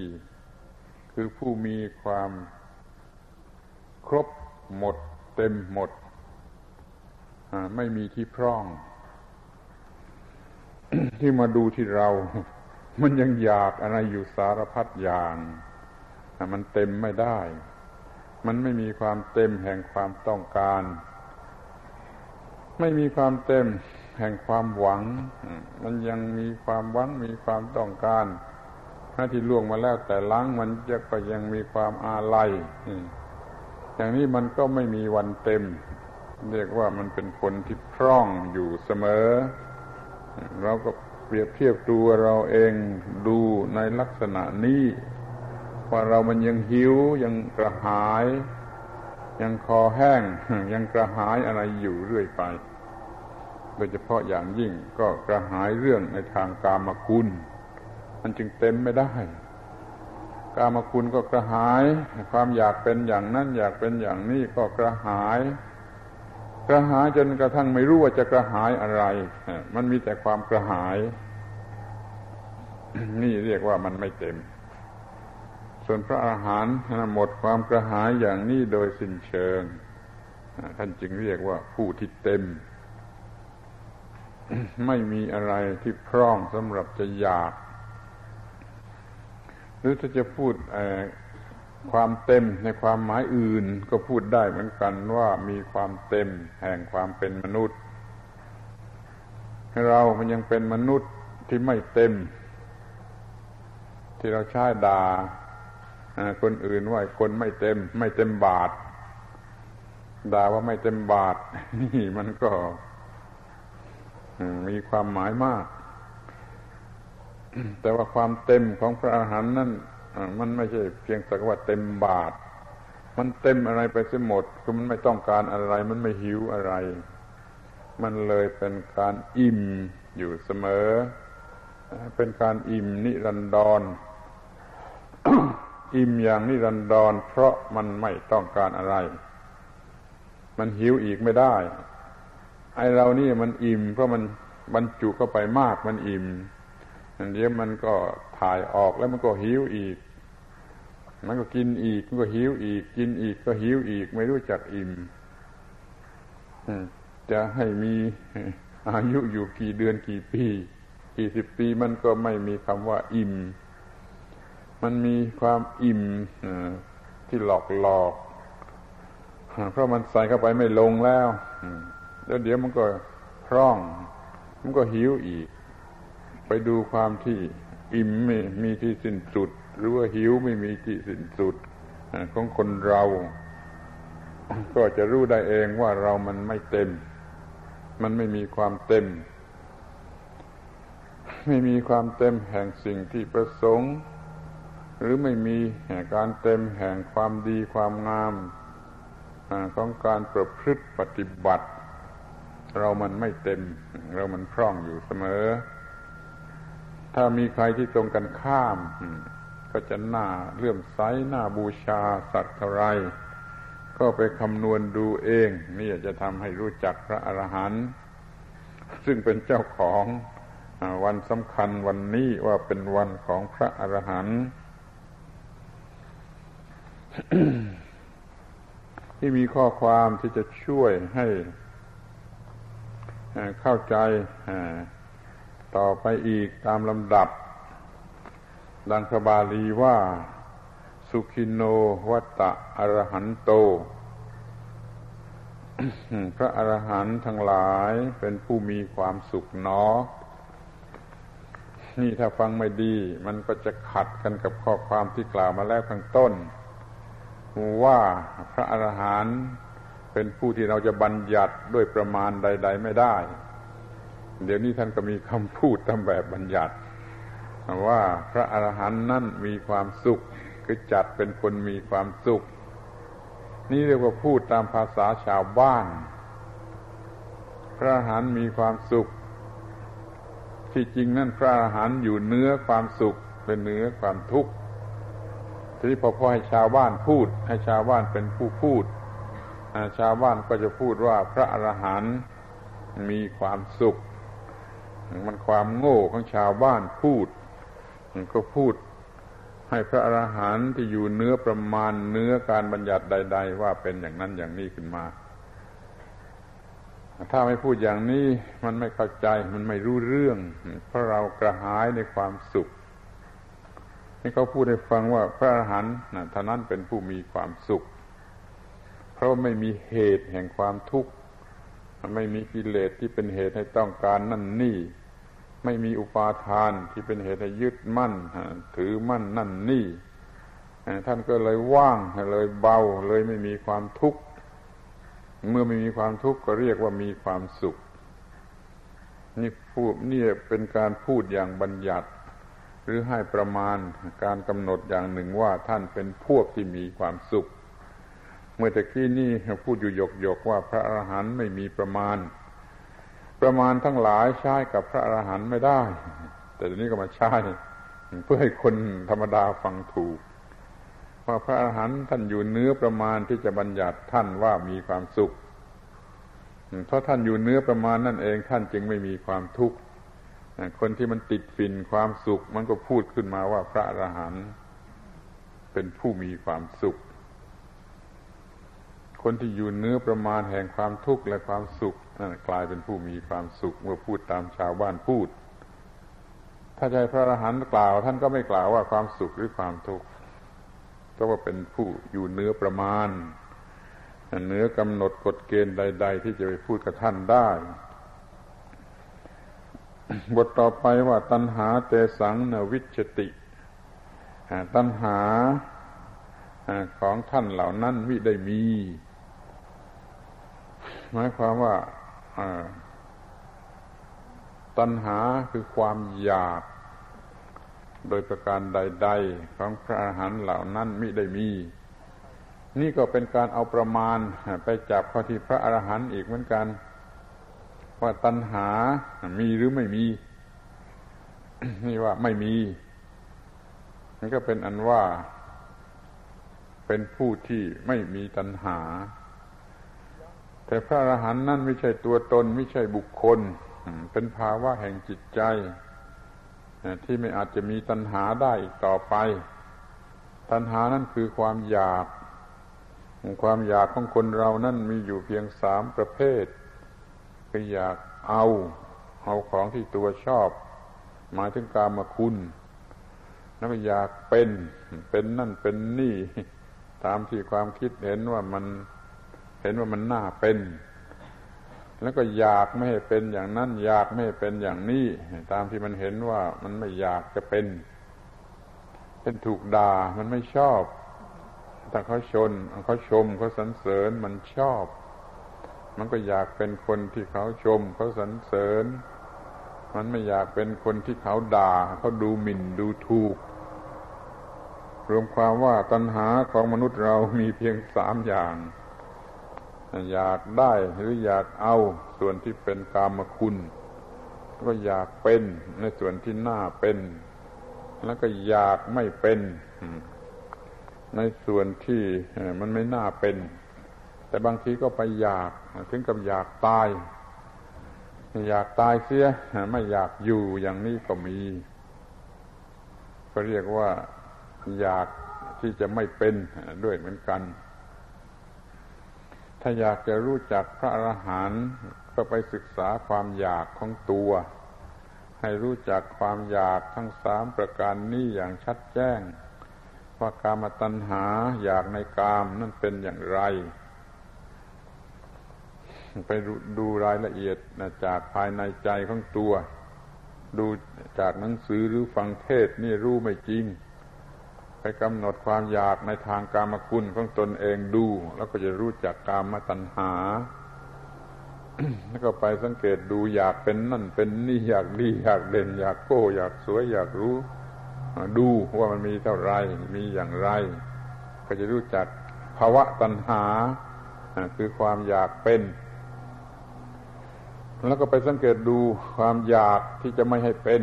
คือผู้มีความครบหมด เต็มหมด ไม่มีที่พร่อง ที่มาดูที่เรา มันยังอยากอะไรอยู่สารพัดอย่าง มันเต็มไม่ได้ มันไม่มีความเต็มแห่งความต้องการ ไม่มีความเต็มแห่งความหวัง มันยังมีความหวังมีความต้องการถ้าที่ล่วงมาแล้วแต่ล้างมันจะก็ยังมีความอาลัยอย่างนี้มันก็ไม่มีวันเต็ม เรียกว่ามันเป็นคนที่พร่องอยู่เสมอ เราก็เปรียบเทียบตัวเราเองดูในลักษณะนี้ว่าเรามันยังหิวยังกระหาย ยังคอแห้งยังกระหายอะไรอยู่เรื่อยไป โดยเฉพาะอย่างยิ่งก็กระหายเรื่องในทางกามคุณมันจึงเต็มไม่ได้ กามคุณก็กระหาย ความอยากเป็นอย่างนั้นอยากเป็นอย่างนี้ก็กระหาย กระหายจนกระทั่งไม่รู้ว่าจะกระหายอะไร มันมีแต่ความกระหาย นี่เรียกว่ามันไม่เต็ม ส่วนพระอาหารหมดความกระหายอย่างนี้โดยสิ้นเชิง ท่านจึงเรียกว่าผู้ที่เต็ม ไม่มีอะไรที่พร้อมสำหรับจะอยาก หรือถ้าจะพูดความเต็มในความหมายอื่นก็พูดได้เหมือนกันว่ามีความเต็มแห่งความเป็นมนุษย์ เรามันยังเป็นมนุษย์ที่ไม่เต็ม ที่เราใช้ด่า คนอื่นว่าคนไม่เต็ม ไม่เต็มบาทด่าว่าไม่เต็มบาทนี่มันก็มีความหมายมาก แต่ว่าความเต็มของพระอาหารนั่นมันไม่ใช่เพียงสักว่าเต็มบาท มันเต็มอะไรไปเสียหมดคือมันไม่ต้องการอะไร มันไม่หิวอะไร มันเลยเป็นการอิ่มอยู่เสมอ เป็นการอิ่มนิรันดร อิ่มอย่างนิรันดรเพราะมันไม่ต้องการอะไร มันหิวอีกไม่ได้ ไอเรานี่มันอิ่ม เพราะมันบรรจุเข้าไปมากมันอิ่มอันเดียวมันก็ถ่ายออกแล้วมันก็หิวอีก มันก็กินอีกมันก็หิวอีก กินอีกก็หิวอีก ไม่รู้จักอิ่มจะให้มีอายุอยู่กี่เดือนกี่ปีกี่สิบปีมันก็ไม่มีคำว่าอิ่ม มันมีความอิ่มที่หลอกหลอกเพราะมันใส่เข้าไปไม่ลงแล้วแล้วเดี๋ยวมันก็พร่อง มันก็หิวอีก ไปดูความที่อิ่มไม่มีที่สิ้นสุด หรือว่าหิวไม่มีที่สิ้นสุดของคนเรา ก็จะรู้ได้เองว่าเรามันไม่เต็ม มันไม่มีความเต็ม ไม่มีความเต็มแห่งสิ่งที่ประสงค์ หรือไม่มีแห่งการเต็มแห่งความดีความงามของการประพฤติปฏิบัติ เรามันไม่เต็ม เรามันพร่องอยู่เสมอ ถ้ามีใครที่ตรงกันข้าม ก็จะหน้าเลื่อมใสหน้าบูชาสัตว์เท่าไรก็ไปคำนวณดูเอง นี่จะทำให้รู้จักพระอรหันต์ซึ่งเป็นเจ้าของวันสำคัญวันนี้ว่าเป็นวันของพระอรหันต์ ที่มีข้อความที่จะช่วยให้เข้าใจต่อไปอีกตามลำดับ ดังพระบาลีว่า สุขิโนวัตตะอรหันโต พระอรหันต์ทั้งหลายเป็นผู้มีความสุขเนอ นี่ถ้าฟังไม่ดี มันก็จะขัดกันกับข้อความที่กล่าวมาแล้วข้างต้น ว่าพระอรหันต์เป็นผู้ที่เราจะบัญญัติด้วยประมาณใด ๆ ไม่ได้ เดี๋ยวนี้ท่านก็มีคำพูดตามแบบบัญญัติว่าพระอรหันต์นั่นมีความสุขคือจัดเป็นคนมีความสุข นี่เรียกว่าพูดตามภาษาชาวบ้าน พระอรหันต์มีความสุข ที่จริงนั่นพระอรหันต์อยู่เนื้อความสุขเป็นเนื้อความทุกข์ ทีนี้พอพอให้ชาวบ้านพูด ให้ชาวบ้านเป็นผู้พูด ชาวบ้านก็จะพูดว่าพระอรหันต์มีความสุข มันความโง่ของชาวบ้านพูด ก็พูดให้พระอรหันต์ที่อยู่เนื้อประมาณเนื้อการบัญญัติใด ๆ ว่าเป็นอย่างนั้นอย่างนี้ขึ้นมา ถ้าไม่พูดอย่างนี้มันไม่เข้าใจมันไม่รู้เรื่อง เพราะเรากระหายในความสุข นี่เขาพูดให้ฟังว่าพระอรหันต์ท่านั้นเป็นผู้มีความสุข เพราะไม่มีเหตุแห่งความทุกข์ไม่มีกิเลสที่เป็นเหตุให้ต้องการนั่นนี่ ไม่มีอุปาทานที่เป็นเหตุให้ยึดมั่น ถือมั่นนั่นนี่ท่านก็เลยว่างเลยเบาเลยไม่มีความทุกข์เมื่อไม่มีความทุกข์ก็เรียกว่ามีความสุข นี่พูดนี่เป็นการพูดอย่างบัญญัติ หรือให้ประมาณการกำหนดอย่างหนึ่งว่าท่านเป็นพวกที่มีความสุข เมื่อตะกี้นี่พูดอยู่หยกๆว่าพระอรหันต์ไม่มีประมาณ ประมาณทั้งหลายใช้กับพระอรหันต์ไม่ได้ แต่ทีนี้ก็มาใช้เพื่อให้คนธรรมดาฟังถูกว่าพระอรหันต์ท่านอยู่เนื้อประมาณที่จะบัญญัติท่านว่ามีความสุขเพราะท่านอยู่เนื้อประมาณนั่นเองท่านจึงไม่มีความทุกข์ คนที่มันติดฝิ่นความสุข มันก็พูดขึ้นมาว่าพระอรหันต์เป็นผู้มีความสุข คนที่อยู่เนื้อประมาณแห่งความทุกข์และความสุขกลายเป็นผู้มีความสุข เมื่อพูดตามชาวบ้านพูด ถ้าใจพระอรหันต์กล่าว ท่านก็ไม่กล่าวว่าความสุขหรือความทุกข์ก็ว่าเป็นผู้อยู่เนื้อประมาณเนื้อกำหนดกฎเกณฑ์ใด ๆ ที่จะไปพูดกับท่านได้ บทต่อไปว่าตัณหาเตสังนวิชติ ตัณหาของท่านเหล่านั้นวิได้มี หมายความว่าตัณหาคือความอยาก โดยประการใด ๆ ของพระอาหารเหล่านั้นมิได้มี นี่ก็เป็นการเอาประมาณไปจับข้อที่พระอรหันต์อีกเหมือนกัน ว่าตัณหา มีหรือไม่มี นี่ว่าไม่มีนี่ก็เป็นอันว่า เป็นผู้ที่ไม่มีตัณหา แต่พระอรหันต์นั่นไม่ใช่ตัวตน ไม่ใช่บุคคล เป็นภาวะแห่งจิตใจ ที่ไม่อาจจะมีตัณหาได้อีกต่อไป ตัณหานั่นคือความอยาก ความอยากของคนเรานั่นมีอยู่เพียงสามประเภท คืออยากเอา เอาของที่ตัวชอบ หมายถึงกามคุณแล้วก็อยากเป็นเป็นนั่นเป็นนี่ ตามที่ความคิดเห็นว่ามันเห็นว่ามันน่าเป็น แล้วก็อยากไม่ให้เป็นอย่างนั้น อยากไม่ให้เป็นอย่างนี้ ตามที่มันเห็นว่ามันไม่อยากจะเป็นเป็นถูกด่ามันไม่ชอบถ้าเขาชนเขาชมเขาสรรเสริญมันชอบ มันก็อยากเป็นคนที่เขาชมเขาสรรเสริญ มันไม่อยากเป็นคนที่เขาด่าเขาดูหมิ่นดูถูก รวมความว่าตัณหาของมนุษย์เรามีเพียงสามอย่าง อยากได้หรืออยากเอาส่วนที่เป็นกามคุณ ก็อยากเป็นในส่วนที่น่าเป็น แล้วก็อยากไม่เป็น ในส่วนที่มันไม่น่าเป็น แต่บางทีก็ไปอยากถึงกับอยากตาย อยากตายเสียไม่อยากอยู่อย่างนี้ก็มี ก็เรียกว่าอยากที่จะไม่เป็นด้วยเหมือนกัน ถ้าอยากจะรู้จักพระอรหันต์ก็ไปศึกษาความอยากของตัว ให้รู้จักความอยากทั้งสามประการนี้อย่างชัดแจ้งว่ากามตัณหาอยากในกามนั่นเป็นอย่างไร ไปดูรายละเอียดจากภายในใจของตัว ดูจากหนังสือหรือฟังเทศนี่รู้ไม่จริง ไปกำหนดความอยากในทางกามคุณของตนเองดู แล้วก็จะรู้จักกามตัณหา แล้วก็ไปสังเกตดูอยากเป็นนั่นเป็นนี่อยากดีอยากเด่น อยากโก้อยากสวย อยากรู้ ดูว่ามันมีเท่าไรมีอย่างไร ก็จะรู้จักภาวะตัณหาคือความอยากเป็น แล้วก็ไปสังเกตดูความอยากที่จะไม่ให้เป็น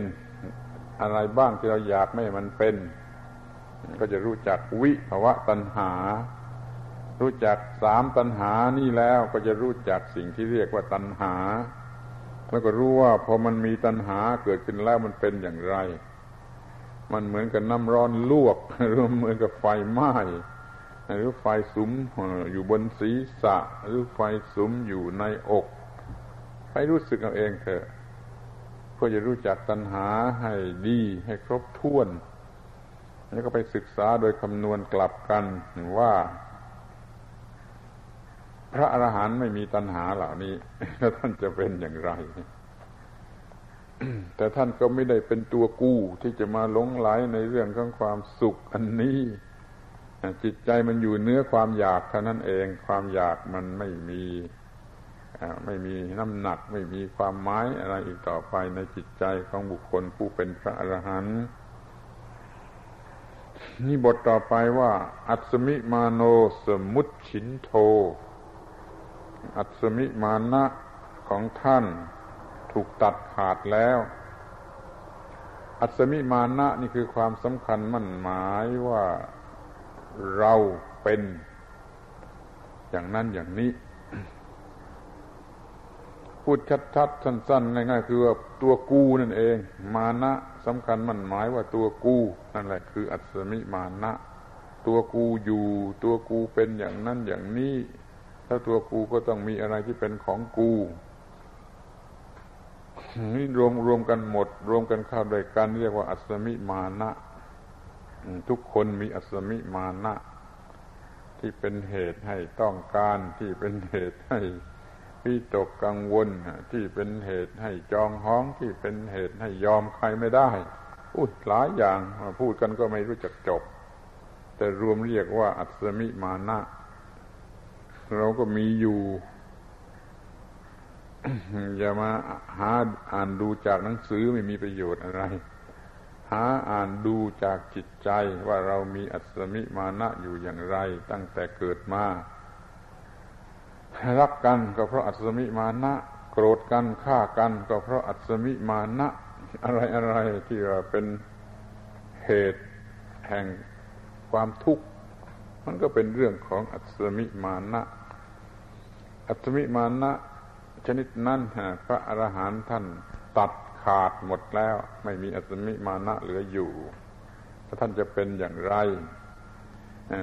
อะไรบ้างที่เราอยากไม่ให้มันเป็น ก็จะรู้จักวิภาวะตัณหา รู้จักสามตัณหานี่แล้วก็จะรู้จักสิ่งที่เรียกว่าตัณหา แล้วก็รู้ว่าพอมันมีตัณหาเกิดขึ้นแล้วมันเป็นอย่างไร มันเหมือนกับน้ำร้อนลวกหรือเหมือนกับไฟไหม้หรือไฟสุมอยู่บนศีรษะหรือไฟสุมอยู่ในอก ให้รู้สึกเอาเองเถอะเพื่อจะรู้จักตัณหาให้ดีให้ครบถ้วน แล้วก็ไปศึกษาโดยคำนวณกลับกันว่า พระอรหันต์ไม่มีตัณหาเหล่านี้ แล้วท่านจะเป็นอย่างไร แต่ท่านก็ไม่ได้เป็นตัวกู้ที่จะมาหลงไหลในเรื่องของความสุขอันนี้จิตใจมันอยู่เนื้อความอยากเท่านั้นเอง ความอยากมันไม่มี ไม่มีน้ำหนักไม่มีความหมายอะไรอีกต่อไปในจิตใจของบุคคลผู้เป็นพระอรหันต์นี่บทต่อไปว่า อัศมิมาโนสมุตชินโท อัศมิมานะของท่านถูกตัดขาดแล้ว อัศมิมานะนี่คือความสำคัญมั่นหมายว่าเราเป็น อย่างนั้นอย่างนี้ พูดชัดๆสั้นๆง่ายๆคือว่าตัวกูนั่นเอง มานะสำคัญมันหมายว่าตัวกูนั่นแหละคือ อัศมิมานะ ตัวกูอยู่ ตัวกูเป็นอย่างนั้นอย่างนี้แล้วตัวกูก็ต้องมีอะไรที่เป็นของกูนี่รวมรวมกันหมด รวมกันเข้าด้วยกันเรียกว่า อัศมิมานะทุกคนมีอัศมิมานะ ที่เป็นเหตุให้ต้องการที่เป็นเหตุให้ พิตกกังวลที่เป็นเหตุให้จองห้องที่เป็นเหตุให้ยอมใครไม่ได้ อุ้ยหลายอย่างพูดกันก็ไม่รู้จักจบ แต่รวมเรียกว่าอัศมิมานะ เราก็มีอยู่อย่ามาหาอ่านดูจากหนังสือไม่มีประโยชน์อะไร หาอ่านดูจากจิตใจว่าเรามีอัศมิมานะอยู่อย่างไร ตั้งแต่เกิดมา รักกันก็เพราะอัศมิมานะโกรธกันฆ่ากันก็เพราะอัศมิมานะ อะไรอะไรที่ว่าเป็นเหตุแห่งความทุกข์ มันก็เป็นเรื่องของอัศมิมานะ อัตมิมานะ ชนิดนั้นพระอรหันต์ท่านตัดขาดหมดแล้ว ไม่มีอัตมิมานะเหลืออยู่ถ้าท่านจะเป็นอย่างไร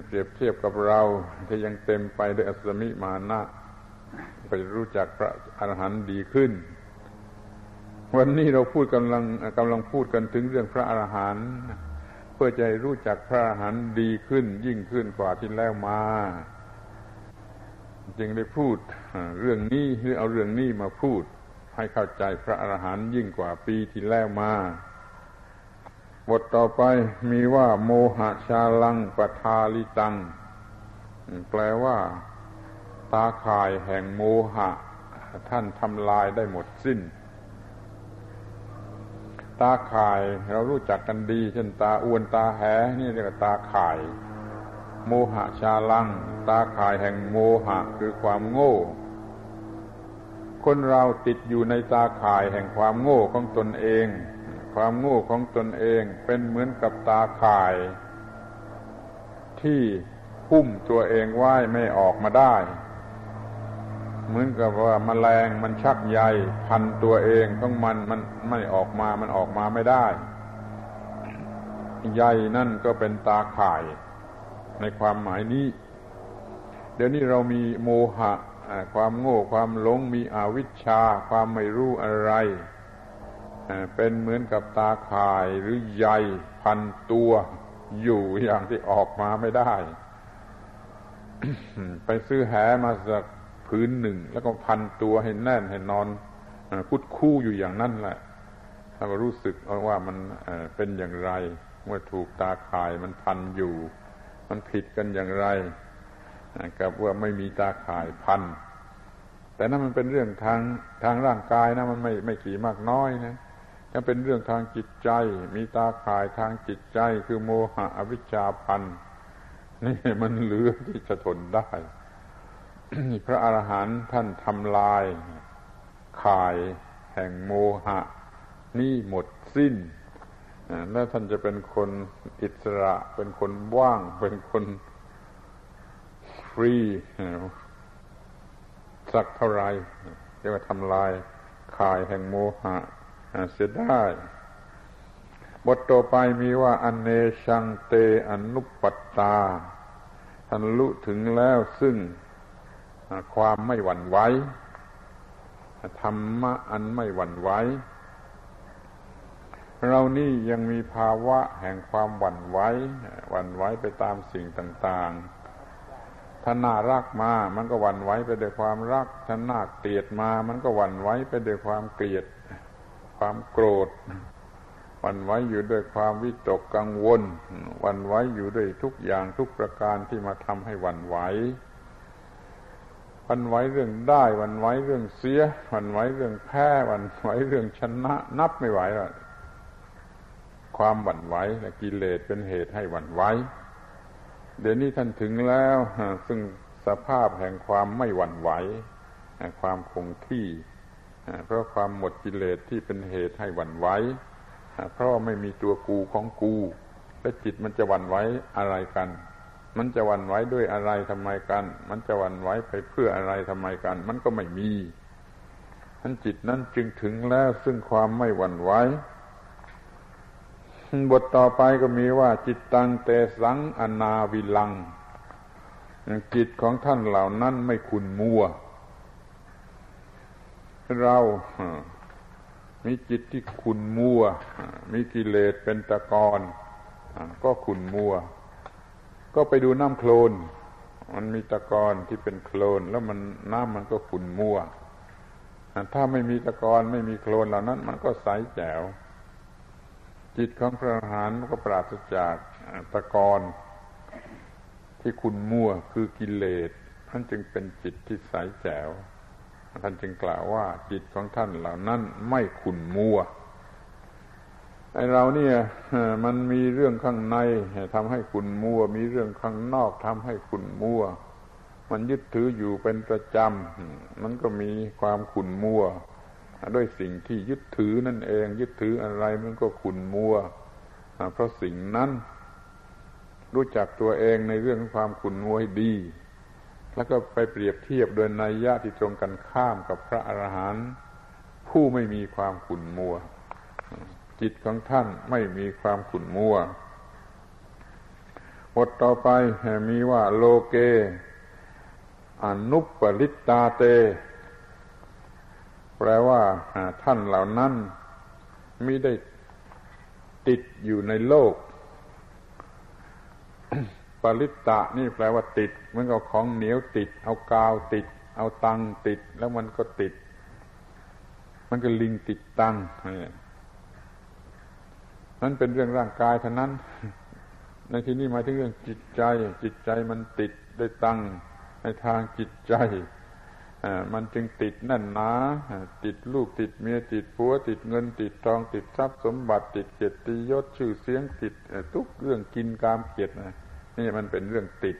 เปรียบเทียบกับเราที่ยังเต็มไปด้วยอัตมิมานะ ไปรู้จักพระอรหันต์ดีขึ้น วันนี้เราพูดกำลังกำลังพูดกันถึงเรื่องพระอรหันต์เพื่อจะรู้จักพระอรหันต์ดีขึ้น ยิ่งขึ้นกว่าที่แล้วมา จึงได้พูดเรื่องนี้หรือเอาเรื่องนี้มาพูด ให้เข้าใจพระอรหันต์ยิ่งกว่าปีที่แล้วมาบทต่อไปมีว่า โมหะชาลังปทาลิตัง แปลว่า ตาข่ายแห่งโมหะ ท่านทำลายได้หมดสิ้น ตาข่ายเรารู้จักกันดี เช่นตาอ้วนตาแหนี่เรียกว่าตาข่าย โมหะชาลัง ตาข่ายแห่งโมหะคือความโง่ คนเราติดอยู่ในตาข่ายแห่งความโง่ของตนเอง ความโง่ของตนเองเป็นเหมือนกับตาข่าย ที่หุ้มตัวเองไว้ไม่ออกมาได้ เหมือนกับว่ามาแมลงมันชักใยพันตัวเองของมันมันไม่ออกมามันออกมาไม่ได้ใยนั่นก็เป็นตาข่ายในความหมายนี้ เดี๋ยวนี้เรามีโมหะ ความโง่ความหลงมีอวิชชา ความไม่รู้อะไร เป็นเหมือนกับตาข่ายหรือใยพันตัวอยู่อย่างที่ออกมาไม่ได้ ไปซื้อแหมาสัก พื้นหนึ่ง แล้วก็พันตัวให้แน่นให้นอนคุดคู่อยู่อย่างนั้นแหละถ้ารู้สึกว่ามันเป็นอย่างไร เมื่อถูกตาข่ายมันพันอยู่ มันผิดกันอย่างไร กับว่าไม่มีตาข่ายพัน แต่นั่นมันเป็นเรื่องทางทางร่างกายนะมันไม่ไม่ขี่มากน้อยนะถ้าเป็นเรื่องทางจิตใจ มีตาข่ายทางจิตใจ คือโมหะอวิชชาพันนี่มันเหลือที่จะทนได้ พระอรหันต์ท่านทำลายข่ายแห่งโมหะ นี่หมดสิ้นแล้วท่านจะเป็นคนอิสระ เป็นคนว่าง เป็นคนฟรีสักเท่าไรจะมาทำลายข่ายแห่งโมหะเสียได้บทต่อไปมีว่าอเนชังเตอนุปปตตาท่านรู้ถึงแล้วซึ่ง ความไม่หวั่นไหวธรรมะอันไม่หวั่นไหวเรานี่ยังมีภาวะแห่งความหวั่นไหวหวั่นไหวไปตามสิ่งต่างๆถ้าน่ารักมา มันก็หวั่นไหวไปด้วยความรักถ้าน่าเกลียดมา มันก็หวั่นไหวไปด้วยความเกลียด ความโกรธหวั่นไหวอยู่ด้วยความวิตกกังวลหวั่นไหวอยู่ด้วยทุกอย่างทุกประการที่มาทำให้หวั่นไหว วันไหวเรื่องได้ วันไหวเรื่องเสีย วันไหวเรื่องแพ้วันไหวเรื่องชนะ นับไม่ไหวแล้วความหวั่นไหวและกิเลสเป็นเหตุให้หวั่นไหวเดี๋ยวนี้ท่านถึงแล้วซึ่งสภาพแห่งความไม่หวั่นไหวความคงที่เพราะความหมดกิเลสที่เป็นเหตุให้หวั่นไหวเพราะไม่มีตัวกูของกู และจิตมันจะหวั่นไหวอะไรกัน มันจะวันไหวด้วยอะไรทำไมกัน มันจะวันไหวไปเพื่ออะไรทำไมกัน มันก็ไม่มีท่านจิตนั้นจึงถึงแล้วซึ่งความไม่หวั่นไหวบทต่อไปก็มีว่า จิตตังเตสังอนาวิลัง จิตของท่านเหล่านั้นไม่ขุนมัว เรา มีจิตที่ขุนมัว มีกิเลสเป็นตะกอนก็ขุนมัว ก็ไปดูน้ำโคลน มันมีตะกอนที่เป็นโคลน แล้วมันน้ำมันก็ขุ่นมัว ถ้าไม่มีตะกอนไม่มีโคลนเหล่านั้น มันก็ใสแจ๋ว จิตของพระอรหันต์ก็ปราศจากตะกอนที่ขุ่นมัวคือกิเลสท่านจึงเป็นจิตที่ใสแจ๋ว ท่านจึงกล่าวว่าจิตของท่านเหล่านั้นไม่ขุ่นมัว ไอเราเนี่ยมันมีเรื่องข้างในทำให้ขุนมัว มีเรื่องข้างนอกทำให้ขุนมัว มันยึดถืออยู่เป็นประจำมันก็มีความขุนมัวด้วยสิ่งที่ยึดถือนั่นเอง ยึดถืออะไรมันก็ขุนมัวเพราะสิ่งนั้น รู้จักตัวเองในเรื่องความขุนมัวให้ดี แล้วก็ไปเปรียบเทียบโดยนัยยะที่ตรงกันข้ามกับพระอรหันต์ผู้ไม่มีความขุนมัว จิตของท่านไม่มีความขุ่นมัวบทต่อไปมีว่าโลเกอนุปริตตาเต แปลว่าท่านเหล่านั้นมิได้ติดอยู่ในโลก ปริตตะนี่แปลว่าติดเหมือนกับของเหนียวติด เอากาวติด เอาตังติด แล้วมันก็ติด มันก็ลิงติดตังนั่ นั่นเป็นเรื่องร่างกายเท่านั้น ในที่นี้หมายถึงเรื่องจิตใจ จิตใจมันติดได้ตั้งในทางจิตใจมันจึงติดนั่นนาติดลูกติดเมียติดผัว ติดเงิน ติดทองติดทรัพย์สมบัติ ติดเกียรติยศชื่อเสียงติดทุกเรื่องกินกามเกียรตินี่มันเป็นเรื่องติด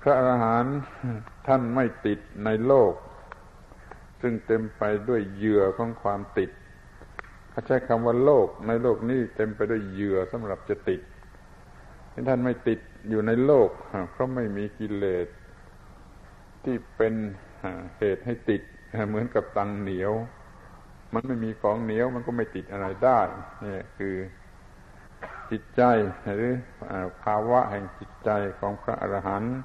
พระอรหันต์ท่านไม่ติดในโลก ซึ่งเต็มไปด้วยเหยื่อของความติด เขาใช้คำว่าโลกในโลกนี้เต็มไปด้วยเหยื่อสำหรับจะติดท่านไม่ติดอยู่ในโลก เพราะไม่มีกิเลสที่เป็นเหตุให้ติดเหมือนกับตังเหนียว มันไม่มีของเหนียวมันก็ไม่ติดอะไรได้นี่คือจิตใจหรือภาวะแห่งจิตใจของพระอรหันต์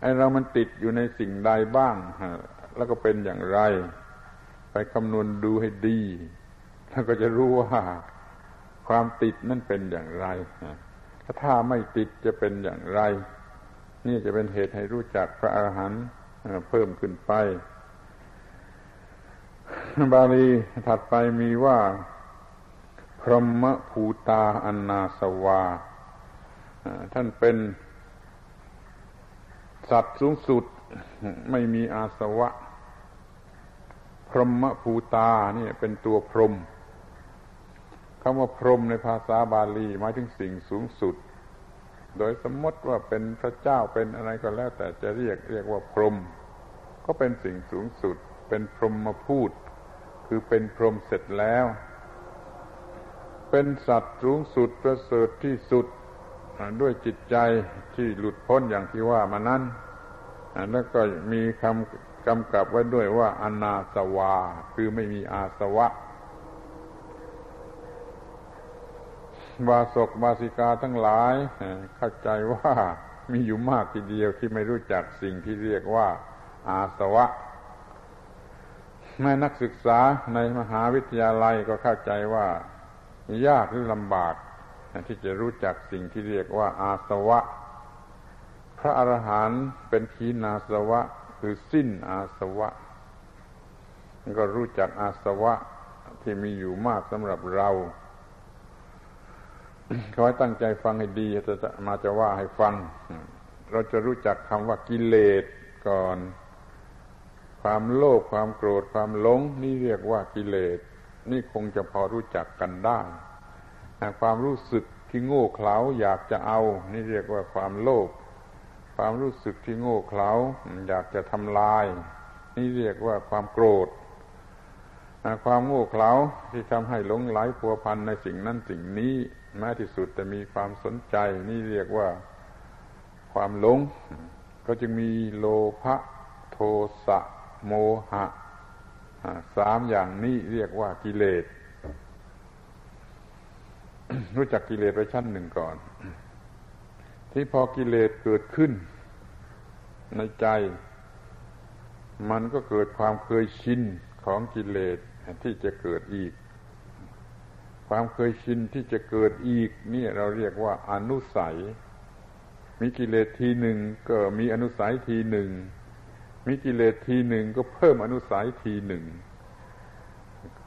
ไอเรามันติดอยู่ในสิ่งใดบ้าง แล้วก็เป็นอย่างไร ไปคำนวณดูให้ดี แล้วก็จะรู้ว่าความติดนั่นเป็นอย่างไรถ้าไม่ติดจะเป็นอย่างไร นี่จะเป็นเหตุให้รู้จักพระอาหารหันต์เพิ่มขึ้นไป บาลีถัดไปมีว่า พรหมภูตาอนนาสวา ท่านเป็น สัตว์สูงสุดไม่มีอาสวะ พรหมภูตาเนี่ยเป็นตัวพรหม คำว่าพรหมในภาษาบาลีหมายถึงสิ่งสูงสุด โดยสมมติว่าเป็นพระเจ้าเป็นอะไรก็แล้ว แต่จะเรียกเรียกว่าพรหมก็เป็นสิ่งสูงสุด เป็นพรหมมาพูด คือเป็นพรหมเสร็จแล้ว เป็นสัตว์สูงสุดประเสริฐที่สุดด้วยจิตใจที่หลุดพ้นอย่างที่ว่ามานั้นแล้วก็มีคำกำกับไว้ด้วยว่าอนาสวา คือไม่มีอาสวะ วาสกวาสิกาทั้งหลายเข้าใจว่ามีอยู่มากทีเดียวที่ไม่รู้จักสิ่งที่เรียกว่า อาสวะแม่นักศึกษาในมหาวิทยาลัยก็เข้าใจว่า ยากหรือลำบาก ที่จะรู้จักสิ่งที่เรียกว่า อาสวะ พระอรหันต์เป็นขีณาสวะ คือสิ้นอาสวะ ก็รู้จักอาสวะที่มีอยู่มากสำหรับเรา ขอให้ตั้งใจฟังให้ดีจะมาจะว่าให้ฟัง เราจะรู้จักคำว่ากิเลสก่อน ความโลภความโกรธความหลง นี่เรียกว่ากิเลส นี่คงจะพอรู้จักกันได้ความรู้สึกที่โง่เขลาอยากจะเอา นี่เรียกว่าความโลภความรู้สึกที่โง่เขลาอยากจะทำลาย นี่เรียกว่าความโกรธความโง่เขลาที่ทำให้หลงไหลพัวพันในสิ่งนั้นสิ่งนี้ แม้ที่สุดแต่มีความสนใจนี่เรียกว่าความหลง ก็จึงมีโลภะโทสะโมหะสามอย่างนี้เรียกว่ากิเลส รู้จักกิเลสไปชั้นหนึ่งก่อน ที่พอกิเลสเกิดขึ้น ในใจ มันก็เกิดความเคยชินของกิเลสที่จะเกิดอีก ความเคยชินที่จะเกิดอีกนี่เราเรียกว่าอนุสัย มีกิเลสทีหนึ่งก็มีอนุสัยทีหนึ่ง มีกิเลสทีหนึ่งก็เพิ่มอนุสัยทีหนึ่ง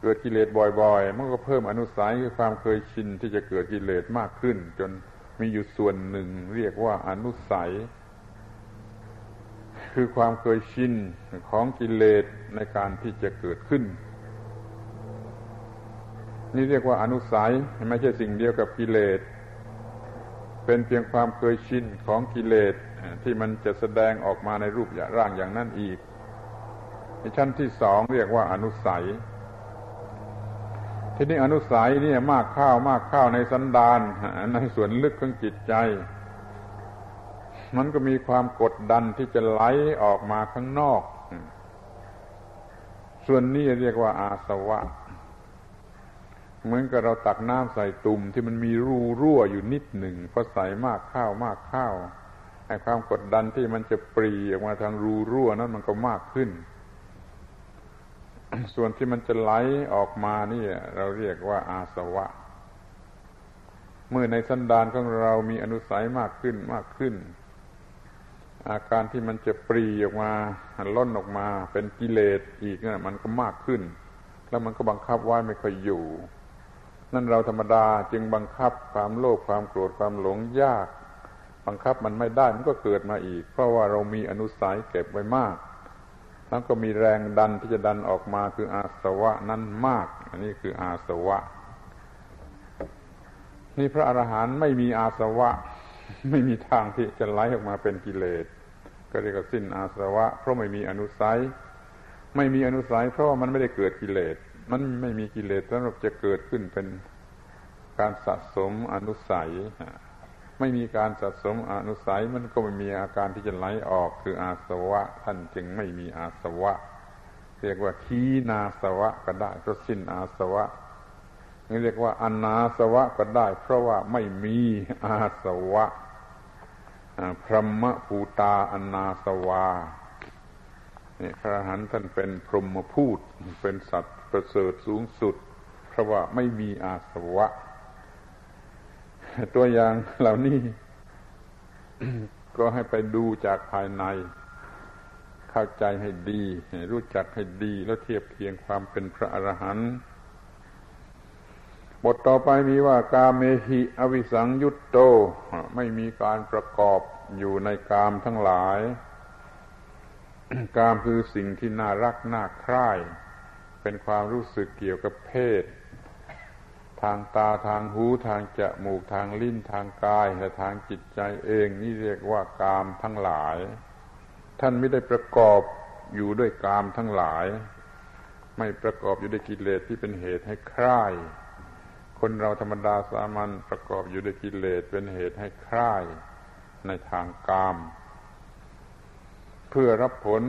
เกิดกิเลสบ่อยๆ มันก็เพิ่มอนุสัยคือความเคยชินที่จะเกิดกิเลสมากขึ้น จนมีอยู่ส่วนหนึ่ง เรียกว่าอนุสัย คือความเคยชินของกิเลสในการที่จะเกิดขึ้น นี่เรียกว่าอนุสัยไม่ใช่สิ่งเดียวกับกิเลส เป็นเพียงความเคยชินของกิเลสที่มันจะแสดงออกมาในรูปอย่างร่างอย่างนั้นอีกในชั้นที่สองเรียกว่าอนุสัย ที่นี้อนุสัยนี่ยมากข้าวมากข้าวในสันดานในส่วนลึกของจิตใจ มันก็มีความกดดันที่จะไหลออกมาข้างนอก ส่วนนี้เรียกว่าอาสวะ เหมือนกับเราตักน้ำใส่ตุ่มที่มันมีรูรั่วอยู่นิดหนึ่งพอใส่มากข้าวมากข้าวไอ้ความกดดันที่มันจะปรีออกมาทางรูรั่วนั้นมันก็มากขึ้น ส่วนที่มันจะไหลออกมานี่เราเรียกว่าอาสวะ เมื่อในสันดานของเรามีอนุสัยมากขึ้นมากขึ้น อาการที่มันจะปรีออกมาล้นออกมา เป็นกิเลสอีกนะมันก็มากขึ้น แล้วมันก็บังคับไว้ไม่ค่อยอยู่ นั่นเราธรรมดาจึงบังคับความโลภความโกรธความหลงยาก บังคับมันไม่ได้มันก็เกิดมาอีก เพราะว่าเรามีอนุสัยเก็บไว้มาก แล้วก็มีแรงดันที่จะดันออกมาคืออาสวะนั้นมาก อันนี้คืออาสวะ นี่พระอรหันต์ไม่มีอาสวะ ไม่มีทางที่จะไหลออกมาเป็นกิเลสก็เรียกว่าสิ้นอาสวะ เพราะไม่มีอนุสัย ไม่มีอนุสัยเพราะว่ามันไม่ได้เกิดกิเลส มันไม่มีกิเลสสำหรับจะเกิดขึ้นเป็นการสะสมอนุสัย ไม่มีการสะสมอนุสัยมันก็ไม่มีอาการที่จะไหลออกคืออาสวะ ท่านจึงไม่มีอาสวะ เรียกว่าขีนาสวะก็ได้เพราะสิ้นอาสวะนี่เรียกว่าอนาสวะก็ได้ เพราะว่าไม่มีอาสวะพรหมภูตาอนาสวานี่พระหันท่านเป็นพรหมพูดเป็นสัตว์ ประเสริฐสูงสุด เพราะว่าไม่มีอาสวะ ตัวอย่างเหล่านี้ ก็ให้ไปดูจากภายใน เข้าใจให้ดี รู้จักให้ดีแล้วเทียบเคียงความเป็นพระอรหันต์บทต่อไปมีว่ากาเมหิอวิสังยุตโต ไม่มีการประกอบอยู่ในกามทั้งหลาย กามคือสิ่งที่น่ารักน่าใคร่ เป็นความรู้สึกเกี่ยวกับเพศ ทางตาทางหูทางจมูกทางลิ้นทางกายและทางจิตใจเองนี่เรียกว่ากามทั้งหลาย ท่านไม่ได้ประกอบอยู่ด้วยกามทั้งหลาย ไม่ประกอบอยู่ด้วยกิเลสที่เป็นเหตุให้ใคร่คนเราธรรมดาสามัญประกอบอยู่ด้วยกิเลสเป็นเหตุให้ใคร่ในทางกาม เพื่อรับผล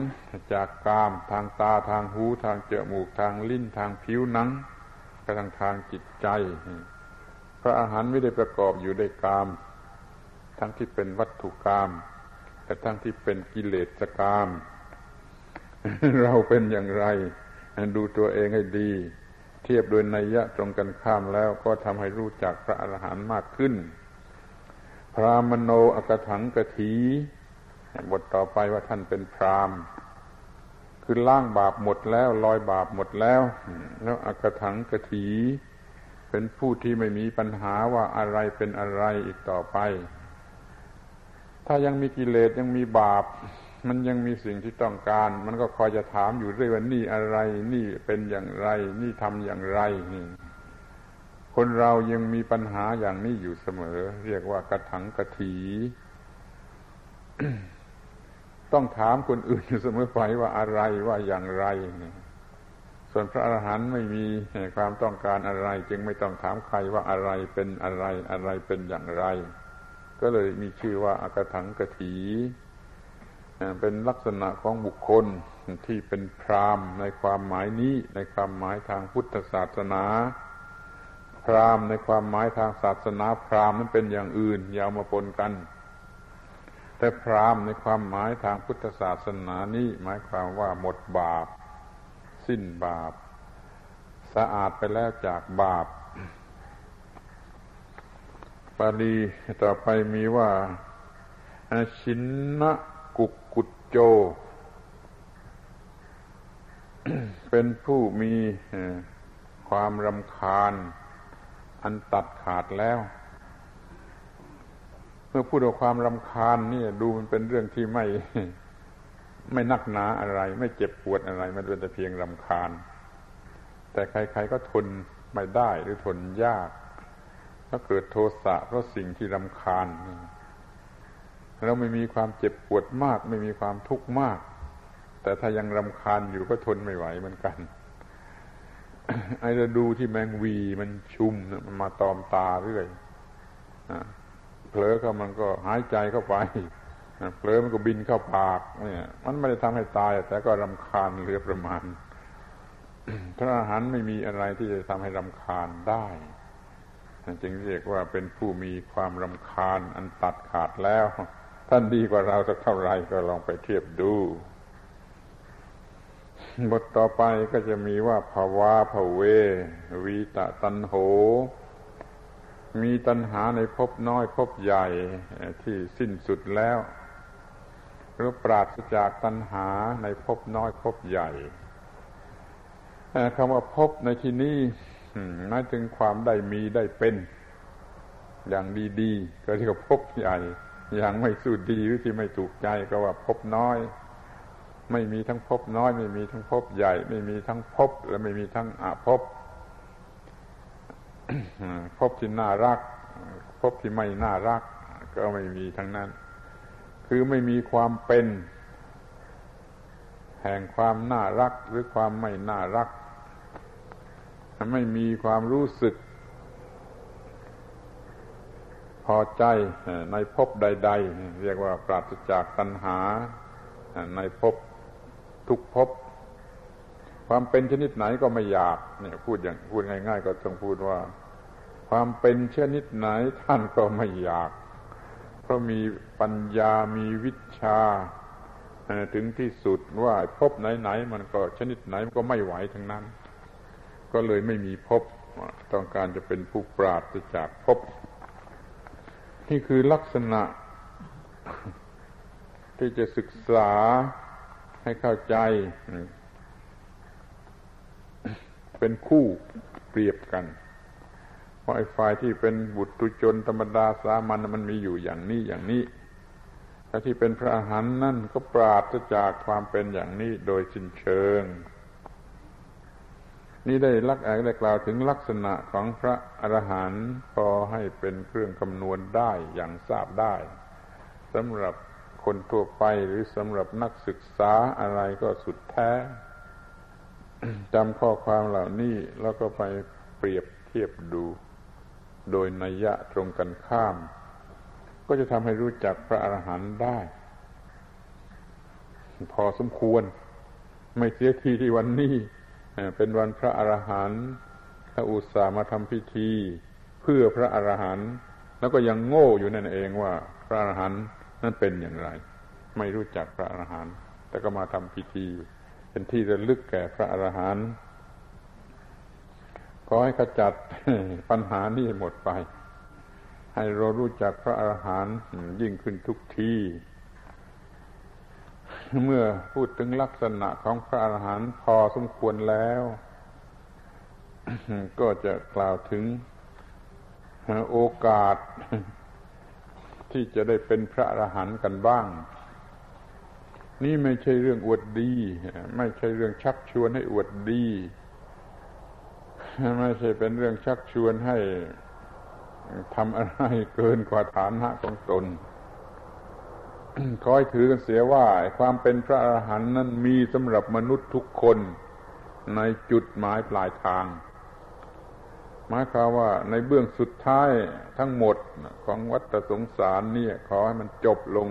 จากกามทางตาทางหูทางจมูกทางลิ้นทางผิวหนังกระทั่งทางจิตใจ พระอาหารไม่ได้ประกอบอยู่ด้วยกาม ทั้งที่เป็นวัตถุกามแต่ทั้งที่เป็นกิเลสกาม เราเป็นอย่างไร ดูตัวเองให้ดี เทียบโดยนัยยะตรงกันข้ามแล้วก็ทำให้รู้จักพระอรหันต์มากขึ้น พรามโนอกถังกถี บทต่อไปว่าท่านเป็นพรามคือล้างบาปหมดแล้วลอยบาปหมดแล้ว แล้วอกถังกะถีเป็นผู้ที่ไม่มีปัญหาว่าอะไรเป็นอะไรอีกต่อไป ถ้ายังมีกิเลสยังมีบาป มันยังมีสิ่งที่ต้องการ มันก็คอยจะถามอยู่เรื่อยว่านี่อะไร นี่เป็นอย่างไร นี่ทำอย่างไรนี่คนเรายังมีปัญหาอย่างนี้อยู่เสมอ เรียกว่ากระถังกระถี ต้องถามคนอื่นเสมอไปว่าอะไรว่าอย่างไร ส่วนพระอรหันต์ไม่มีความต้องการอะไร จึงไม่ต้องถามใครว่าอะไรเป็นอะไรอะไรเป็นอย่างไร ก็เลยมีชื่อว่าอากถังกถีเป็นลักษณะของบุคคลที่เป็นพรามในความหมายนี้ในความหมายทางพุทธศาสนา พรามในความหมายทางศาสนาพรามนั้นเป็นอย่างอื่นอย่ามาปนกัน แต่พรามในความหมายทางพุทธศาสนานี้หมายความว่าหมดบาป สิ้นบาป สะอาดไปแล้วจากบาปปาลีต่อไปมีว่าชินนะกุกกุจโจ เป็นผู้มีความรำคาญ อันตัดขาดแล้ว มื่อพูดถึงความรำคาญนี่ดูมันเป็นเรื่องที่ไม่ไม่นักหนาอะไร ไม่เจ็บปวดอะไร มันเป็นแต่เพียงรำคาญ แต่ใครๆก็ทนไม่ได้หรือทนยาก ถ้าเกิดโทสะเพราะสิ่งที่รำคาญเราไม่มีความเจ็บปวดมาก ไม่มีความทุกข์มาก แต่ถ้ายังรำคาญอยู่ก็ทนไม่ไหวเหมือนกันไอ้เราดูที่แมงวีมันชุมมันมาตอมตาเรื่อยเผลอเข้ามันก็หายใจเข้าไปเผลอมันก็บินเข้าปากเนี่ยมันไม่ได้ทำให้ตาย แต่ก็รำคาญเหลือประมาณพระอาหารไม่มีอะไรที่จะทำให้รำคาญได้จึงเรียกว่าเป็นผู้มีความรำคาญอันตัดขาดแล้ว ท่านดีกว่าเราสักเท่าไรก็ลองไปเทียบดูบทต่อไปก็จะมีว่าภาวะภเว วีตะตันโห มีตัณหาในภพน้อยภพใหญ่ที่สิ้นสุดแล้วหรือปราศจากตัณหาในภพน้อยภพใหญ่คำว่าภพในที่นี้หมายถึงความได้มีได้เป็น อย่างดีๆก็เรียกว่าภพใหญ่ อย่างไม่สู้ดีหรือที่ไม่ถูกใจก็ว่าภพน้อย ไม่มีทั้งภพน้อย ไม่มีทั้งภพใหญ่ ไม่มีทั้งภพและไม่มีทั้งอาพ พบที่น่ารัก พบที่ไม่น่ารัก ก็ไม่มีทั้งนั้น คือไม่มีความเป็น แห่งความน่ารักหรือความไม่น่ารัก ไม่มีความรู้สึก พอใจในภพใด ๆ เรียกว่าปราศจากตัณหา ในภพทุกภพ ความเป็นชนิดไหนก็ไม่อยากเนี่ยพูดอย่างพูดง่าย ๆ ก็ต้องพูดว่า ความเป็นชนิดไหนท่านก็ไม่อยากเพราะมีปัญญามีวิชาถึงที่สุดว่าพบไหนๆมันก็ชนิดไหนมันก็ไม่ไหวทั้งนั้น ก็เลยไม่มีพบต้องการจะเป็นผู้ปราศจากพบ นี่คือลักษณะ ที่จะศึกษาให้เข้าใจ เป็นคู่เปรียบกันเพราะไอ้ฝ่ายที่เป็นบุตรชนธรรมดาสามัญมันมีอยู่อย่างนี้อย่างนี้แต่ที่เป็นพระอรหันต์นั่นก็ปราศจากความเป็นอย่างนี้โดยสิ้นเชิง นี่ได้ลักแอกได้กล่าวถึงลักษณะของพระอรหันต์พอให้เป็นเครื่องคำนวณได้อย่างทราบได้สำหรับคนทั่วไปหรือสำหรับนักศึกษาอะไรก็สุดแท้ จำข้อความเหล่านี้แล้วก็ไปเปรียบเทียบดู โดยนัยยะตรงกันข้าม ก็จะทำให้รู้จักพระอรหันต์ได้ พอสมควร ไม่เสียทีที่วันนี้เป็นวันพระอรหันต์ถ้าอุตส่าห์มาทำพิธี เพื่อพระอรหันต์แล้วก็ยังโง่อยู่นั่นเองว่า พระอรหันต์นั้นเป็นอย่างไร ไม่รู้จักพระอรหันต์แต่ก็มาทำพิธี เป็นที่ระลึกแก่พระอรหันต์ขอให้ขจัดปัญหานี้หมดไป ให้เรารู้จักพระอรหันต์ยิ่งขึ้นทุกทีเมื่อพูดถึงลักษณะของพระอรหันต์พอสมควรแล้ว ก็จะกล่าวถึงโอกาสที่จะได้เป็นพระอรหันต์กันบ้าง นี่ไม่ใช่เรื่องอวดดี ไม่ใช่เรื่องชักชวนให้อวดดี ไม่ใช่เป็นเรื่องชักชวนให้ทำอะไรเกินกว่าฐานะของตนคอยถือกันเสียว่า ความเป็นพระอรหันต์นั้นมีสำหรับมนุษย์ทุกคนในจุดหมายปลายทางหมายความว่าในเบื้องสุดท้ายทั้งหมดของวัฏสงสารนี่ขอให้มันจบลง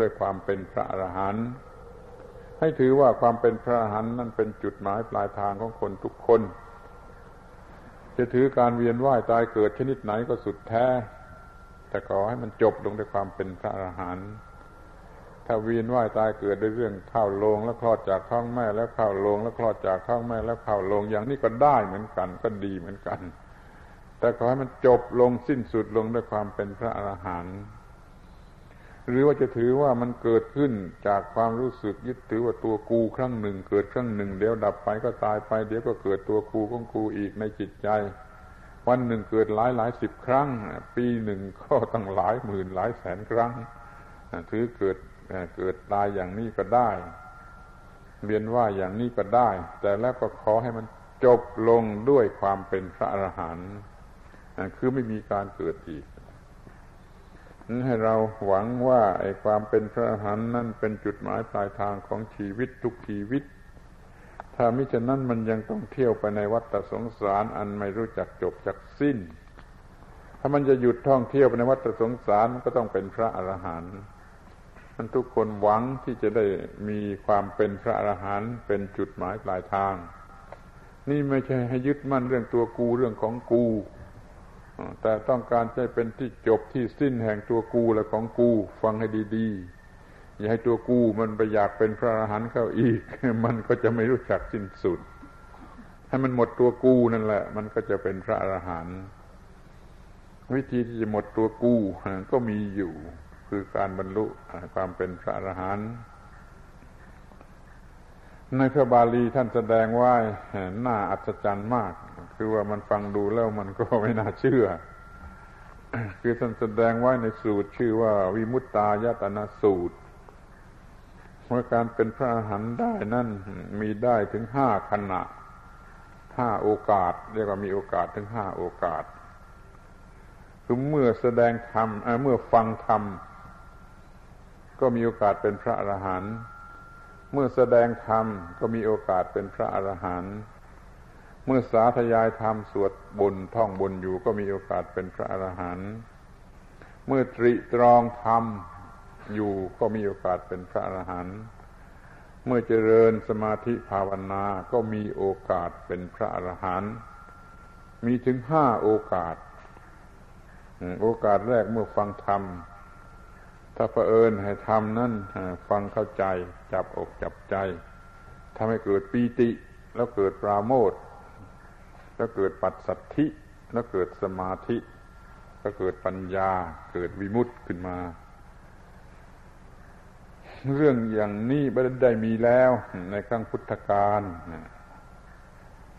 ด้วยความเป็นพระอรหันต์ให้ถือว่าความเป็นพระอรหันต์นั่นเป็นจุดหมายปลายทางของคนทุกคน จะถือการเวียนว่ายตายเกิดชนิดไหนก็สุดแท้ แต่ขอให้มันจบลงด้วยความเป็นพระอรหันต์ถ้าเวียนว่ายตายเกิดด้วยเรื่องเข้าลงแล้วคลอดจากท้องแม่แล้วเข้าลงแล้วคลอดจากท้องแม่แล้วเข้าลงอย่างนี้ก็ได้เหมือนกันก็ดีเหมือนกัน แต่ขอให้มันจบลงสิ้นสุดลงด้วยความเป็นพระอรหันต์ หรือว่าจะถือว่ามันเกิดขึ้นจากความรู้สึกยึดถือว่าตัวกูครั้งหนึ่ง เกิดครั้งหนึ่ง เดี๋ยวดับไปก็ตายไป เดี๋ยวก็เกิดตัวกูของกูอีกในจิตใจ วันหนึ่งเกิดหลายหลายสิบครั้ง ปีหนึ่งก็ตั้งหลายหมื่นหลายแสนครั้ง ถือเกิดเกิดตายอย่างนี้ก็ได้เรียนว่าอย่างนี้ก็ได้ แต่แล้วก็ขอให้มันจบลงด้วยความเป็นพระอรหันต์คือไม่มีการเกิดอีก ให้เราหวังว่าไอ้ความเป็นพระอรหันต์นั่นเป็นจุดหมายปลายทางของชีวิตทุกชีวิต ถ้ามิฉะนั้นมันยังต้องเที่ยวไปในวัฏสงสารอันไม่รู้จักจบจักสิ้น ถ้ามันจะหยุดท่องเที่ยวไปในวัฏสงสารก็ต้องเป็นพระอรหันต์มันทุกคนหวังที่จะได้มีความเป็นพระอรหันต์เป็นจุดหมายปลายทาง นี่ไม่ใช่ให้ยึดมั่นเรื่องตัวกูเรื่องของกู แต่ต้องการจะเป็นที่จบที่สิ้นแห่งตัวกูและของกู ฟังให้ดีๆ อย่าให้ตัวกูมันไปอยากเป็นพระอรหันต์เข้าอีก มันก็จะไม่รู้จักสิ้นสุด ให้มันหมดตัวกูนั่นแหละ มันก็จะเป็นพระอรหันต์วิธีที่จะหมดตัวกูก็มีอยู่ คือการบรรลุความเป็นพระอรหันต์ในพระบาลีท่านแสดงว่าหน้าอัศจรรย์มาก คือว่ามันฟังดูแล้วมันก็ไม่น่าเชื่อ คือท่านแสดงไว้ในสูตรชื่อว่าวิมุตตายตนาสูตรว่าการเป็นพระอรหันต์ได้นั่นมีได้ถึงห้าขณะห้าโอกาส เรียกว่ามีโอกาสถึงห้าโอกาสคือเมื่อแสดงธรรมเมื่อฟังธรรมก็มีโอกาสเป็นพระอรหันต์เมื่อแสดงธรรมก็มีโอกาสเป็นพระอรหันต์ เมื่อสาธยายธรรมสวดบนท่องบนอยู่ก็มีโอกาสเป็นพระอรหันต์เมื่อตริตรองธรรมอยู่ก็มีโอกาสเป็นพระอรหันต์เมื่อเจริญสมาธิภาวนาก็มีโอกาสเป็นพระอรหันต์มีถึงห้าโอกาส โอกาสแรกเมื่อฟังธรรม ถ้าเผอิญให้ทำนั้นฟังเข้าใจจับอกจับใจทำให้เกิดปีติแล้วเกิดปราโมท แล้วเกิดปัสสัทธิ แล้วเกิดสมาธิก็เกิดปัญญา เกิดวิมุตติขึ้นมา เรื่องอย่างนี้ไม่ได้มีแล้วในครั้งพุทธกาล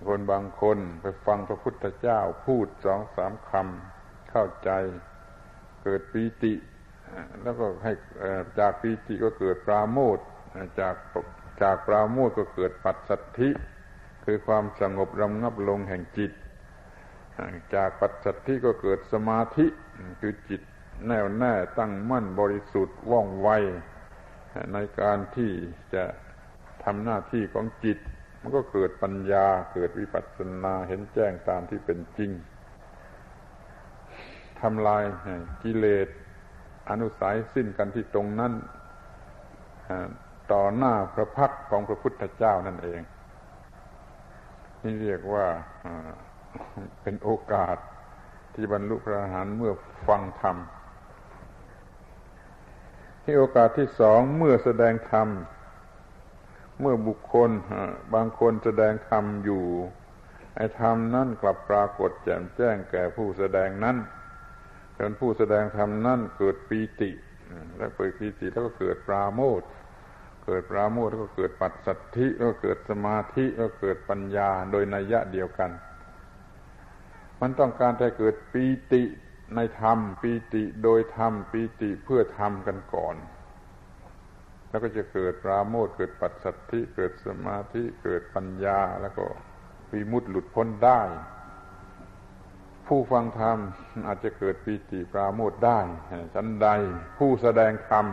คนบางคนไปฟังพระพุทธเจ้าพูดสองสามคำเข้าใจ เกิดปีติ แล้วก็ให้จากปีติก็เกิดปราโมทจากจากปราโมทก็เกิดปัสสัทธิ คือความสงบรำงับลงแห่งจิต จากปัจจัตที่ก็เกิดสมาธิคือจิตแน่วแน่ตั้งมั่นบริสุทธิ์ว่องไว ในการที่จะทำหน้าที่ของจิต มันก็เกิดปัญญาเกิดวิปัสสนาเห็นแจ้งตามที่เป็นจริงทำลายกิเลสอนุสัยสิ้นกันที่ตรงนั้นต่อหน้าพระพักของพระพุทธเจ้านั่นเอง นี่เรียกว่าเป็นโอกาสที่บรรลุพระอรหันต์เมื่อฟังธรรมที่โอกาสที่สองเมื่อแสดงธรรม เมื่อบุคคลบางคนแสดงธรรมอยู่ ไอ้ธรรมนั่นกลับปรากฏแจ่มแจ้งแก่ผู้แสดงนั้นจนผู้แสดงธรรมนั่นเกิดปีติ แล้วเกิดปีติแล้วก็เกิดปราโมท เกิดปราโมทก็เกิดปัจสัทธิก็เกิดสมาธิแล้วเกิดปัญญาโดยนัยยะเดียวกัน มันต้องการจะเกิดปีติในธรรมปีติโดยธรรมปีติเพื่อธรรมกันก่อน แล้วก็จะเกิดปราโมทเกิดปัจสัทธิเกิดสมาธิเกิดปัญญาแล้วก็วิมุตติหลุดพ้นได้ ผู้ฟังธรรมอาจจะเกิดปีติปราโมทได้ฉันใด ผู้แสดงธรรม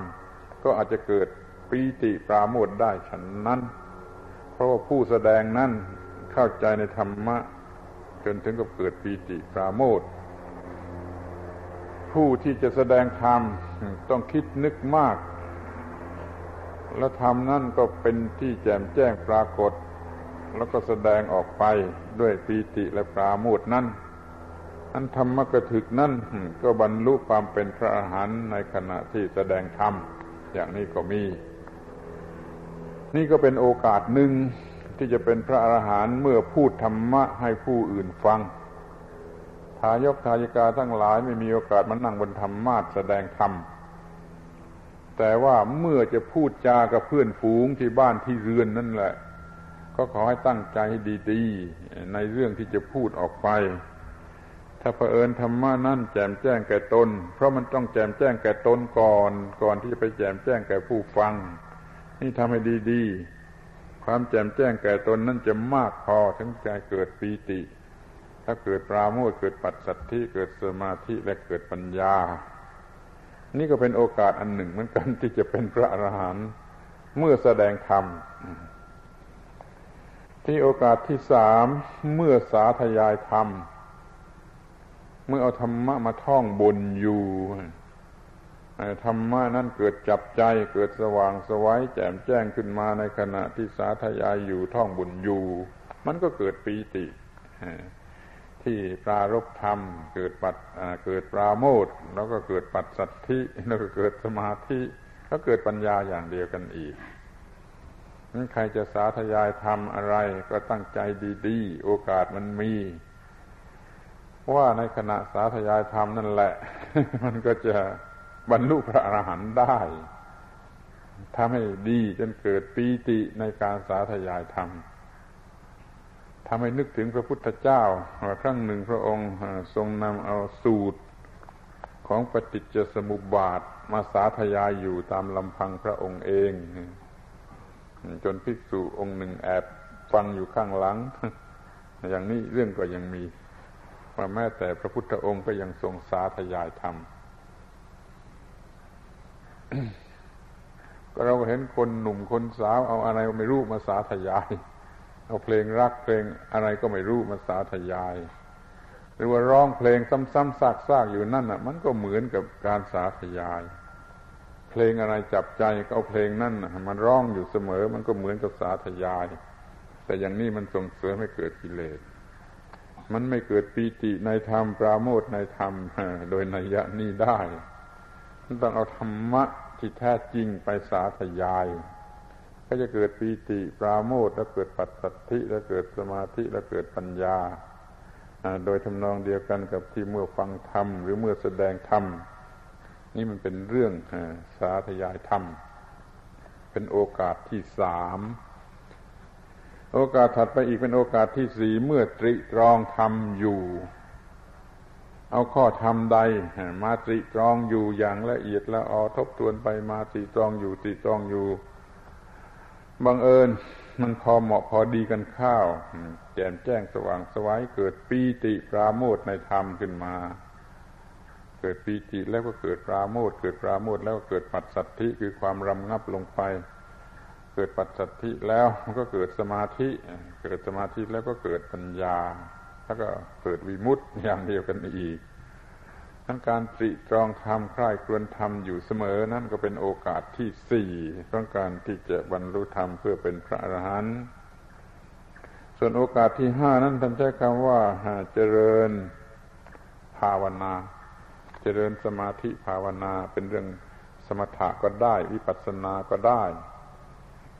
ก็อาจจะเกิด ปีติปราโมทได้ฉันนั้น เพราะว่าผู้แสดงนั้นเข้าใจในธรรมะ จนถึงกับเกิดปีติปราโมทผู้ที่จะแสดงธรรมต้องคิดนึกมาก แล้วธรรมนั่นก็เป็นที่แจ่มแจ้งปรากฏ แล้วก็แสดงออกไปด้วยปีติและปราโมทนั้นอันธรรมกถึกนั่นก็บรรลุความเป็นพระอรหันต์ในขณะที่แสดงธรรม อย่างนี้ก็มี นี่ก็เป็นโอกาสหนึ่งที่จะเป็นพระอรหันต์เมื่อพูดธรรมะให้ผู้อื่นฟัง ทายกทายิกาทั้งหลายไม่มีโอกาสมานั่งบนธรรมาสแสดงธรรม แต่ว่าเมื่อจะพูดจากับเพื่อนฝูงที่บ้านที่เรือนนั่นแหละ ก็ขอให้ตั้งใจให้ดีๆในเรื่องที่จะพูดออกไป ถ้าเผอิญธรรมะนั่นแจมแจ้งแก่ตน เพราะมันต้องแจมแจ้งแก่ตนก่อน ก่อนที่จะไปแจมแจ้งแก่ผู้ฟัง นี่ทำให้ดีๆ ความแจ่มแจ้งแก่ตนนั้นจะมากพอถึงจะเกิดปีติ ถ้าเกิดปราโมทเกิดปัจสัทธิเกิดสมาธิและเกิดปัญญา นี่ก็เป็นโอกาสอันหนึ่งเหมือนกันที่จะเป็นพระอรหันต์เมื่อแสดงธรรมที่โอกาสที่สามเมื่อสาธยายธรรม เมื่อเอาธรรมะมาท่องบนอยู่ ธรรมะนั้นเกิดจับใจเกิดสว่างสวัยแจ่มแจ้งขึ้นมาในขณะที่สาธยายอยู่ท่องบุญอยู่ มันก็เกิดปีติ ที่ปรารบธรรม เกิดปัดเกิดปราโมทแล้วก็เกิดปัดสัตธิแล้วก็เกิดสมาธิแล้วเกิดปัญญาอย่างเดียวกันอีกนั้นใครจะสาธยายทำอะไรก็ตั้งใจดีๆ โอกาสมันมี ว่าในขณะสาธยายธรรมนั่นแหละ มันก็จะ บรรลุพระอรหันต์ได้ทำให้ดีจนเกิดปีติในการสาธยายธรรมทำให้นึกถึงพระพุทธเจ้าว่าครั้งหนึ่งพระองค์ทรงนำเอาสูตรของปฏิจจสมุปบาทมาสาธยายอยู่ตามลำพังพระองค์เอง จนภิกษุองค์หนึ่งแอบฟังอยู่ข้างหลัง อย่างนี้เรื่องก็ยังมีว่าแม้แต่พระพุทธองค์ก็ยังทรงสาธยายธรรม ก็เราเห็นคนหนุ่มคนสาวเอาอะไรไม่รู้มาสาธยาย เอาเพลงรักเพลงอะไรก็ไม่รู้มาสาธยาย หรือว่าร้องเพลงซ้ำๆซากๆอยู่นั่นอะ มันก็เหมือนกับการสาธยาย เพลงอะไรจับใจก็เอาเพลงนั่นมันร้องอยู่เสมอ มันก็เหมือนกับสาธยาย แต่อย่างนี้มันส่งเสริมให้เกิดกิเลสมันไม่เกิดปีติในธรรมปราโมทในธรรมโดยนัยยะนี้ได้ต้องเอาธรรมะ ที่แท้จริงไปสาธยาย ก็จะเกิดปีติปราโมทแล้วเกิดปัสสัทธิแล้วเกิดสมาธิแล้วเกิดปัญญา โดยทำนองเดียวกันกับที่เมื่อฟังธรรมหรือเมื่อแสดงธรรมนี่มันเป็นเรื่องสาธยายธรรม เป็นโอกาสที่สามโอกาสถัดไปอีกเป็นโอกาสที่สี่เมื่อตริตรองทำอยู่ เอาข้อธรรมใด มาตริตรองอยู่อย่างละเอียดละออทบทวนไปมาตริตรองอยู่ตริตรองอยู่บังเอิญมันพอเหมาะพอดีกันข้าวแจ่มแจ้งสว่างสวัยเกิดปีติปราโมทในธรรมขึ้นมา เกิดปีติแล้วก็เกิดปราโมทเกิดปราโมทแล้วก็เกิดปัสสัทธิคือความรำงับลงไป เกิดปัสสัทธิแล้วมันก็เกิดสมาธิ เกิดสมาธิแล้วก็เกิดปัญญา แล้วก็เกิดวิมุตติอย่างเดียวกันอีกทั้งการตรีตรองธรรมใคร่ควรรมอยู่เสมอนั่นก็เป็นโอกาสที่สี่ของการที่จะบรรลุธรรมเพื่อเป็นพระอรหันต์ส่วนโอกาสที่ห้านั้นท่านใช้คำว่าเจริญภาวนา เจริญสมาธิภาวนาเป็นเรื่องสมถะก็ได้ วิปัสสนาก็ได้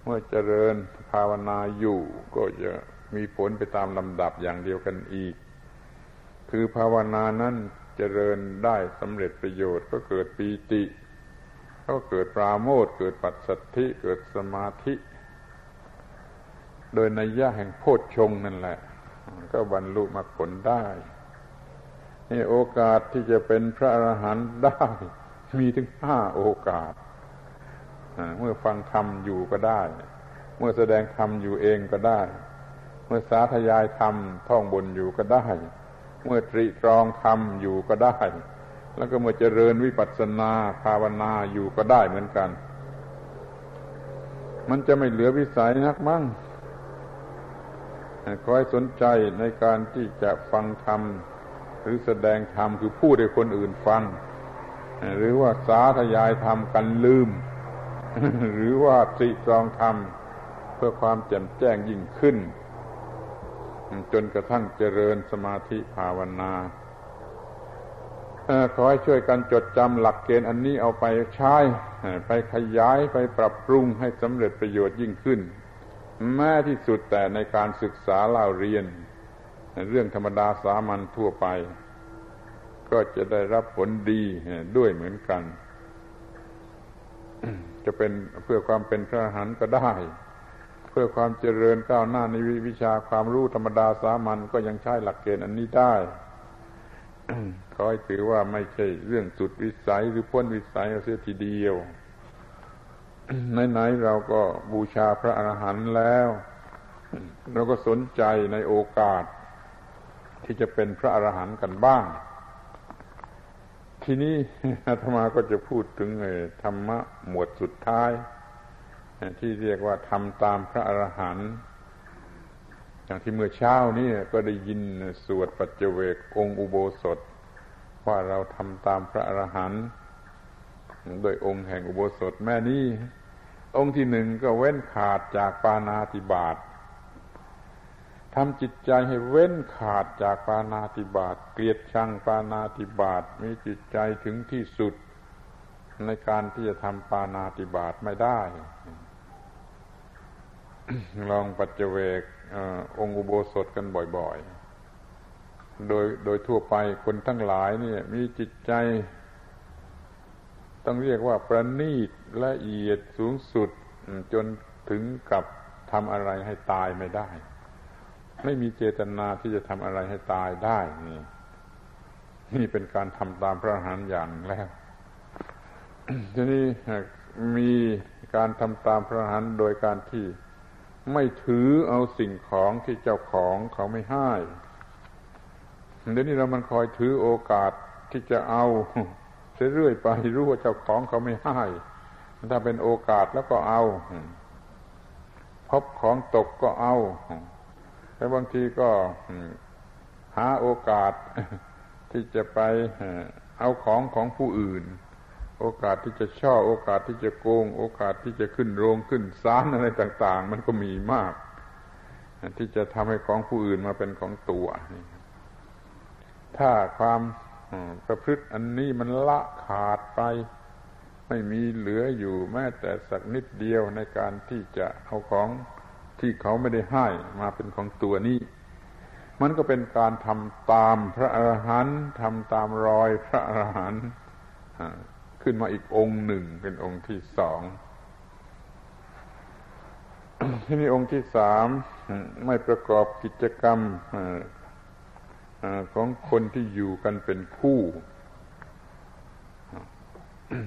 เมื่อเจริญภาวนาอยู่ก็จะ มีผลไปตามลำดับอย่างเดียวกันอีก คือภาวนานั้นเจริญได้สำเร็จประโยชน์ก็เกิดปีติก็เกิดปราโมทเกิดปัสสัทธิเกิดสมาธิ โดยนัยยะแห่งโพชฌงนั่นแหละ ก็บรรลุมรรคผลได้นี่โอกาสที่จะเป็นพระอรหันต์ได้ มีถึงห้าโอกาส เมื่อฟังธรรมอยู่ก็ได้ เมื่อแสดงธรรมอยู่เองก็ได้ มื่อสาธยายธรรมท่องบนอยู่ก็ได้ เมื่อตรีตรองทำอยู่ก็ได้ แล้วก็เมื่อเจริญวิปัสสนาภาวนาอยู่ก็ได้เหมือนกัน มันจะไม่เหลือวิสัยนักมั่งคอยสนใจในการที่จะฟังธรรม หรือแสดงธรรมคือพูดให้คนอื่นฟัง หรือว่าสาธยายธรรมกันลืม หรือว่าตรีตรองธรรม เพื่อความแจ่มแจ้งยิ่งขึ้น จนกระทั่งเจริญสมาธิภาวนาขอให้ช่วยกันจดจำหลักเกณฑ์อันนี้เอาไปใช้ไปขยายไปปรับปรุงให้สำเร็จประโยชน์ยิ่งขึ้น แม้ที่สุดแต่ในการศึกษาเล่าเรียน เรื่องธรรมดาสามัญทั่วไป ก็จะได้รับผลดีด้วยเหมือนกัน จะเป็นเพื่อความเป็นพระหันก็ได้ เพื่อความเจริญก้าวหน้าในวิชาความรู้ธรรมดาสามัญก็ยังใช้หลักเกณฑ์อันนี้ได้ขอให้ถือว่าไม่ใช่เรื่องสุดวิสัยหรือพ้นวิสัยเสียทีเดียวไหนๆเราก็บูชาพระอรหันต์แล้ว เราก็สนใจในโอกาส ที่จะเป็นพระอรหันต์กันบ้าง ทีนี้อาตมาก็จะพูดถึงธรรมะหมวดสุดท้าย ที่เรียกว่าทำตามพระอรหันต์อย่างที่เมื่อเช้านี้ก็ได้ยินสวดปัจเจเวกองอุโบสถ ว่าเราทำตามพระอรหันต์โดยองค์แห่งอุโบสถแม่นี้ องค์ที่หนึ่งก็เว้นขาดจากปานาติบาตทำจิตใจให้เว้นขาดจากปานาติบาตเกลียดชังปานาติบาตมีจิตใจถึงที่สุดในการที่จะทำปานาติบาตไม่ได้ ลองปัจเจเวกองค์อุโบสถกันบ่อยๆ โดยโดยทั่วไปคนทั้งหลายเนี่ย มีจิตใจ ต้องเรียกว่าประณีตละเอียดสูงสุดจนถึงกับทำอะไรให้ตายไม่ได้ ไม่มีเจตนาที่จะทำอะไรให้ตายได้นี่นี่เป็นการทำตามพระอรหันต์อย่างแล้วทีนี้มีการทำตามพระอรหันต์โดยการที่ ไม่ถือเอาสิ่งของที่เจ้าของเขาไม่ให้เดี๋ยวนี้เรามันคอยถือโอกาสที่จะเอาเรื่อยไปรู้ว่าเจ้าของเขาไม่ให้ถ้าเป็นโอกาสแล้วก็เอา พบของตกก็เอาแต่บางทีก็หาโอกาสที่จะไปเอาของของผู้อื่น โอกาสที่จะช่อ โอกาสที่จะโกง โอกาสที่จะขึ้นโรงขึ้นศาลอะไรต่าง ๆ มันก็มีมาก ที่จะทำให้ของผู้อื่นมาเป็นของตัว ถ้าความประพฤติอันนี้มันละขาดไป ไม่มีเหลืออยู่แม้แต่สักนิดเดียวในการที่จะเอาของที่เขาไม่ได้ให้มาเป็นของตัวนี้ มันก็เป็นการทำตามพระอรหันต์ทำตามรอยพระอรหันต์ ขึ้นมาอีกองค์หนึ่งเป็นองค์ที่สองที่นี่องค์ที่สามไม่ประกอบกิจกรรมของคนที่อยู่กันเป็นคู่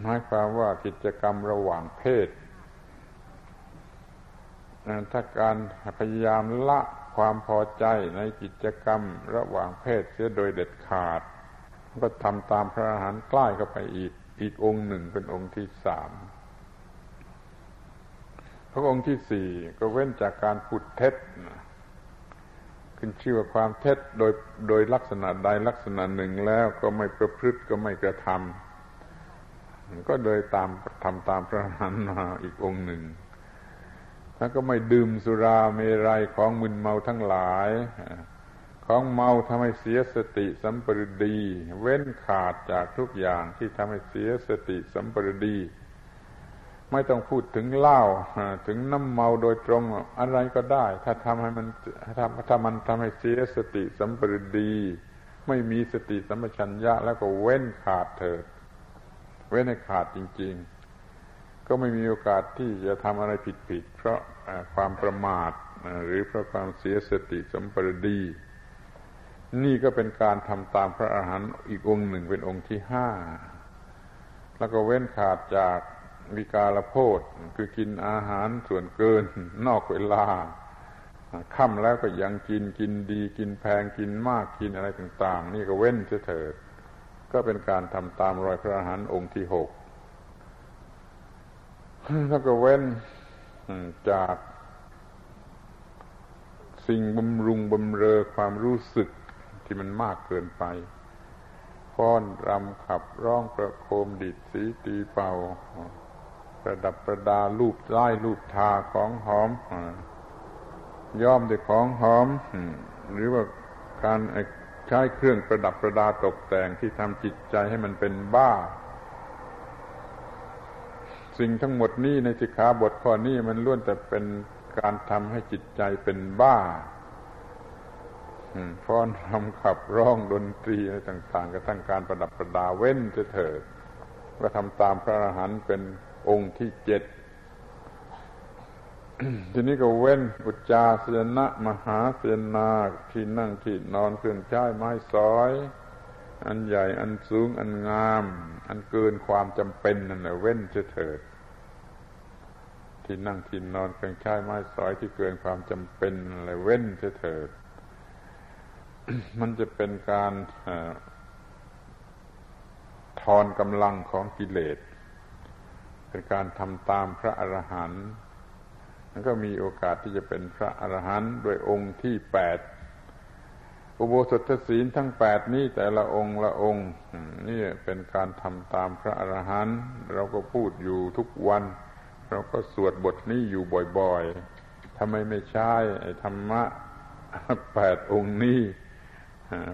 หมายความว่ากิจกรรมระหว่างเพศถ้าการพยายามละความพอใจในกิจกรรมระหว่างเพศเสียโดยเด็ดขาด ก็ทำตามพระอาหารใกล้เข้าไปอีก อีกองค์หนึ่งเป็นองค์ที่สามพระองค์ที่สี่ก็เว้นจากการพูดเท็จขึ้นชื่อว่าความเท็จโดยโดยลักษณะใดลักษณะหนึ่งแล้วก็ไม่ประพฤติก็ไม่กระทำก็โดยตามทำตามพระหันมาอีกองค์หนึ่งแล้วก็ไม่ดื่มสุราเมรัยของมึนเมาทั้งหลาย ของเมาทำให้เสียสติสัมปรดี เว้นขาดจากทุกอย่างที่ทำให้เสียสติสัมปรดี ไม่ต้องพูดถึงเหล้าถึงน้ำเมาโดยตรงอะไรก็ได้ ถ้าทำให้มันถ้าถ้ามันทำให้เสียสติสัมปรดี ไม่มีสติสัมปชัญญะแล้วก็เว้นขาดเถิด เว้นให้ขาดจริง ๆ ก็ไม่มีโอกาสที่จะทำอะไรผิดๆเพราะความประมาทหรือเพราะความเสียสติสัมปรดี นี่ก็เป็นการทำตามพระอาหารหันต์อีกองค์หนึ่งเป็นองค์ที่ห้า แล้วก็เว้นขาดจากวิกาลโพธคือกินอาหารส่วนเกินนอกเวลาค่ำแล้วก็ยังกินกินดีกินแพงกินมากกินอะไรต่าง ๆ นี่ก็เว้นเถิด ก็เป็นการทำตามรอยพระอาหารองค์ที่หกแล้วก็เว้นจากสิ่งบำรุงบำเรอความรู้สึก ที่มันมากเกินไปฟ้อนรำขับร้องประโคมดิดสีตีเป่า ประดับประดารูปไล่รูปทาของหอมย้อมด้วยของหอม หรือว่าการใช้เครื่องประดับประดาตกแต่งที่ทำจิตใจให้มันเป็นบ้า สิ่งทั้งหมดนี้ในสิกขาบทข้อนี้มันล้วนแต่เป็นการทำให้จิตใจเป็นบ้า ฟ้อนรำขับร้องดนตรีอะไรต่างๆกระทั่งการประดับประดาเว้นจะเถิดก็ทำตามพระอรหันต์เป็นองค์ที่เจ็ดทีนี้ก็เว้นอุจจาเสนะ มหาเสนาที่นั่งที่นอนเครื่องใช้ไม้สอย อันใหญ่อันสูงอันงาม อันเกินความจำเป็นนั่นแหละเว้นเถิด ที่นั่งที่นอนเครื่องใช้ไม้สอยที่เกินความจำเป็นอะไรเว้นเถิด มันจะเป็นการทอนกำลังของกิเลส เป็นการทำตามพระอรหันต์มันก็มีโอกาสที่จะเป็นพระอรหันต์โดยองค์ที่แปดอุโบสถศีลทั้งแปดนี้แต่ละองค์ละองค์นี่เป็นการทำตามพระอรหันต์เราก็พูดอยู่ทุกวัน เราก็สวดบทนี้อยู่บ่อยๆทำไมไม่ใช่ธรรมะแปดองค์นี้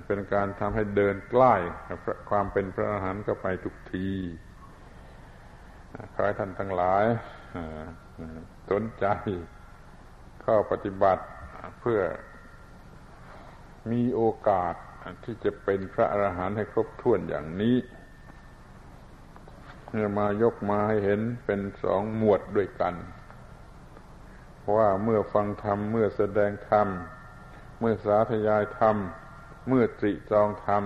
เป็นการทำให้เดินใกล้ความเป็นพระอรหันต์ก็ไปทุกทีขอให้ท่านทั้งหลายสนใจเข้าปฏิบัติเพื่อมีโอกาสที่จะเป็นพระอรหันต์ให้ครบถ้วนอย่างนี้เนี่ยมายกมาให้เห็นเป็นสองหมวดด้วยกัน ว่าเมื่อฟังธรรม เมื่อแสดงธรรม เมื่อสาธยายธรรม เมื่อตริจองธรรม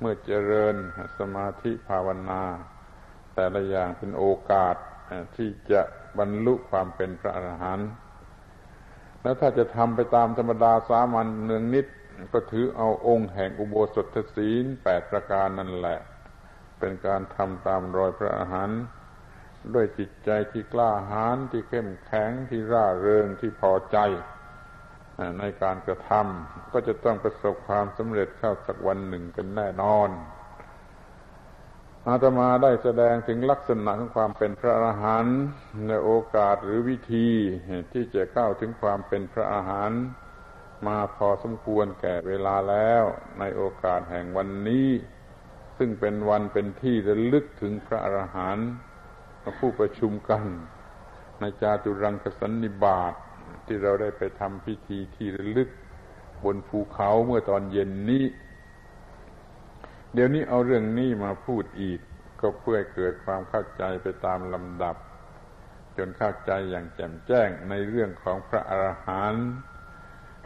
เมื่อเจริญสมาธิภาวนา แต่ละอย่างเป็นโอกาสที่จะบรรลุความเป็นพระอรหันต์แล้วถ้าจะทำไปตามธรรมดาสามัญเนืองนิด ก็ถือเอาองค์แห่งอุโบสถศีลแปดประการนั่นแหละ เป็นการทำตามรอยพระอรหันต์ด้วยจิตใจที่กล้าหาญที่เข้มแข็งที่ร่าเริงที่พอใจ ในการกระทำก็จะต้องประสบความสำเร็จเข้าสักวันหนึ่งเป็นแน่นอน อาตมาได้แสดงถึงลักษณะของความเป็นพระอรหันต์ในโอกาสหรือวิธีที่จะเข้าถึงความเป็นพระอรหันต์มาพอสมควรแก่เวลาแล้วในโอกาสแห่งวันนี้ ซึ่งเป็นวันเป็นที่ระลึกถึงพระอรหันต์ผู้ประชุมกัน ในจาตุรังคสันนิบาต ที่เราได้ไปทำพิธีที่ลึกบนภูเขาเมื่อตอนเย็นนี้ เดี๋ยวนี้เอาเรื่องนี้มาพูดอีก ก็เพื่อเกิดความเข้าใจไปตามลำดับ จนเข้าใจอย่างแจ่มแจ้งในเรื่องของพระอรหันต์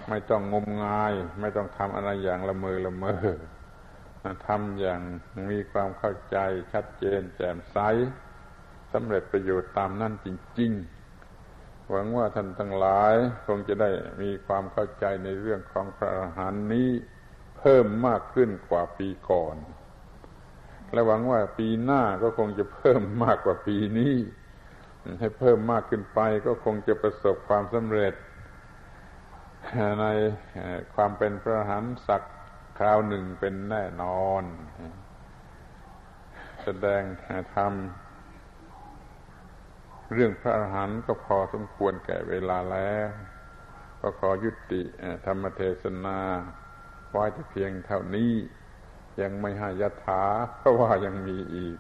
ไม่ต้องงมงาย ไม่ต้องทำอะไรอย่างละเมอละเมอทำอย่างมีความเข้าใจชัดเจนแจ่มใสสำเร็จประโยชน์ตามนั่นจริง ๆ หวังว่าท่านทั้งหลาย คงจะได้มีความเข้าใจในเรื่องของพระอรหันต์นี้เพิ่มมากขึ้นกว่าปีก่อน และหวังว่าปีหน้าก็คงจะเพิ่มมากกว่าปีนี้ ให้เพิ่มมากขึ้นไปก็คงจะประสบความสำเร็จ ในความเป็นพระอรหันต์สักคราวหนึ่งเป็นแน่นอน แสดงธรรม เรื่องพระอรหันต์ก็พอสมควรแก่เวลาแล้ว ก็ขอยุติธรรมเทศนาไว้แต่เพียงเท่านี้ ยังไม่หายถาเพราะว่ายังมีอีก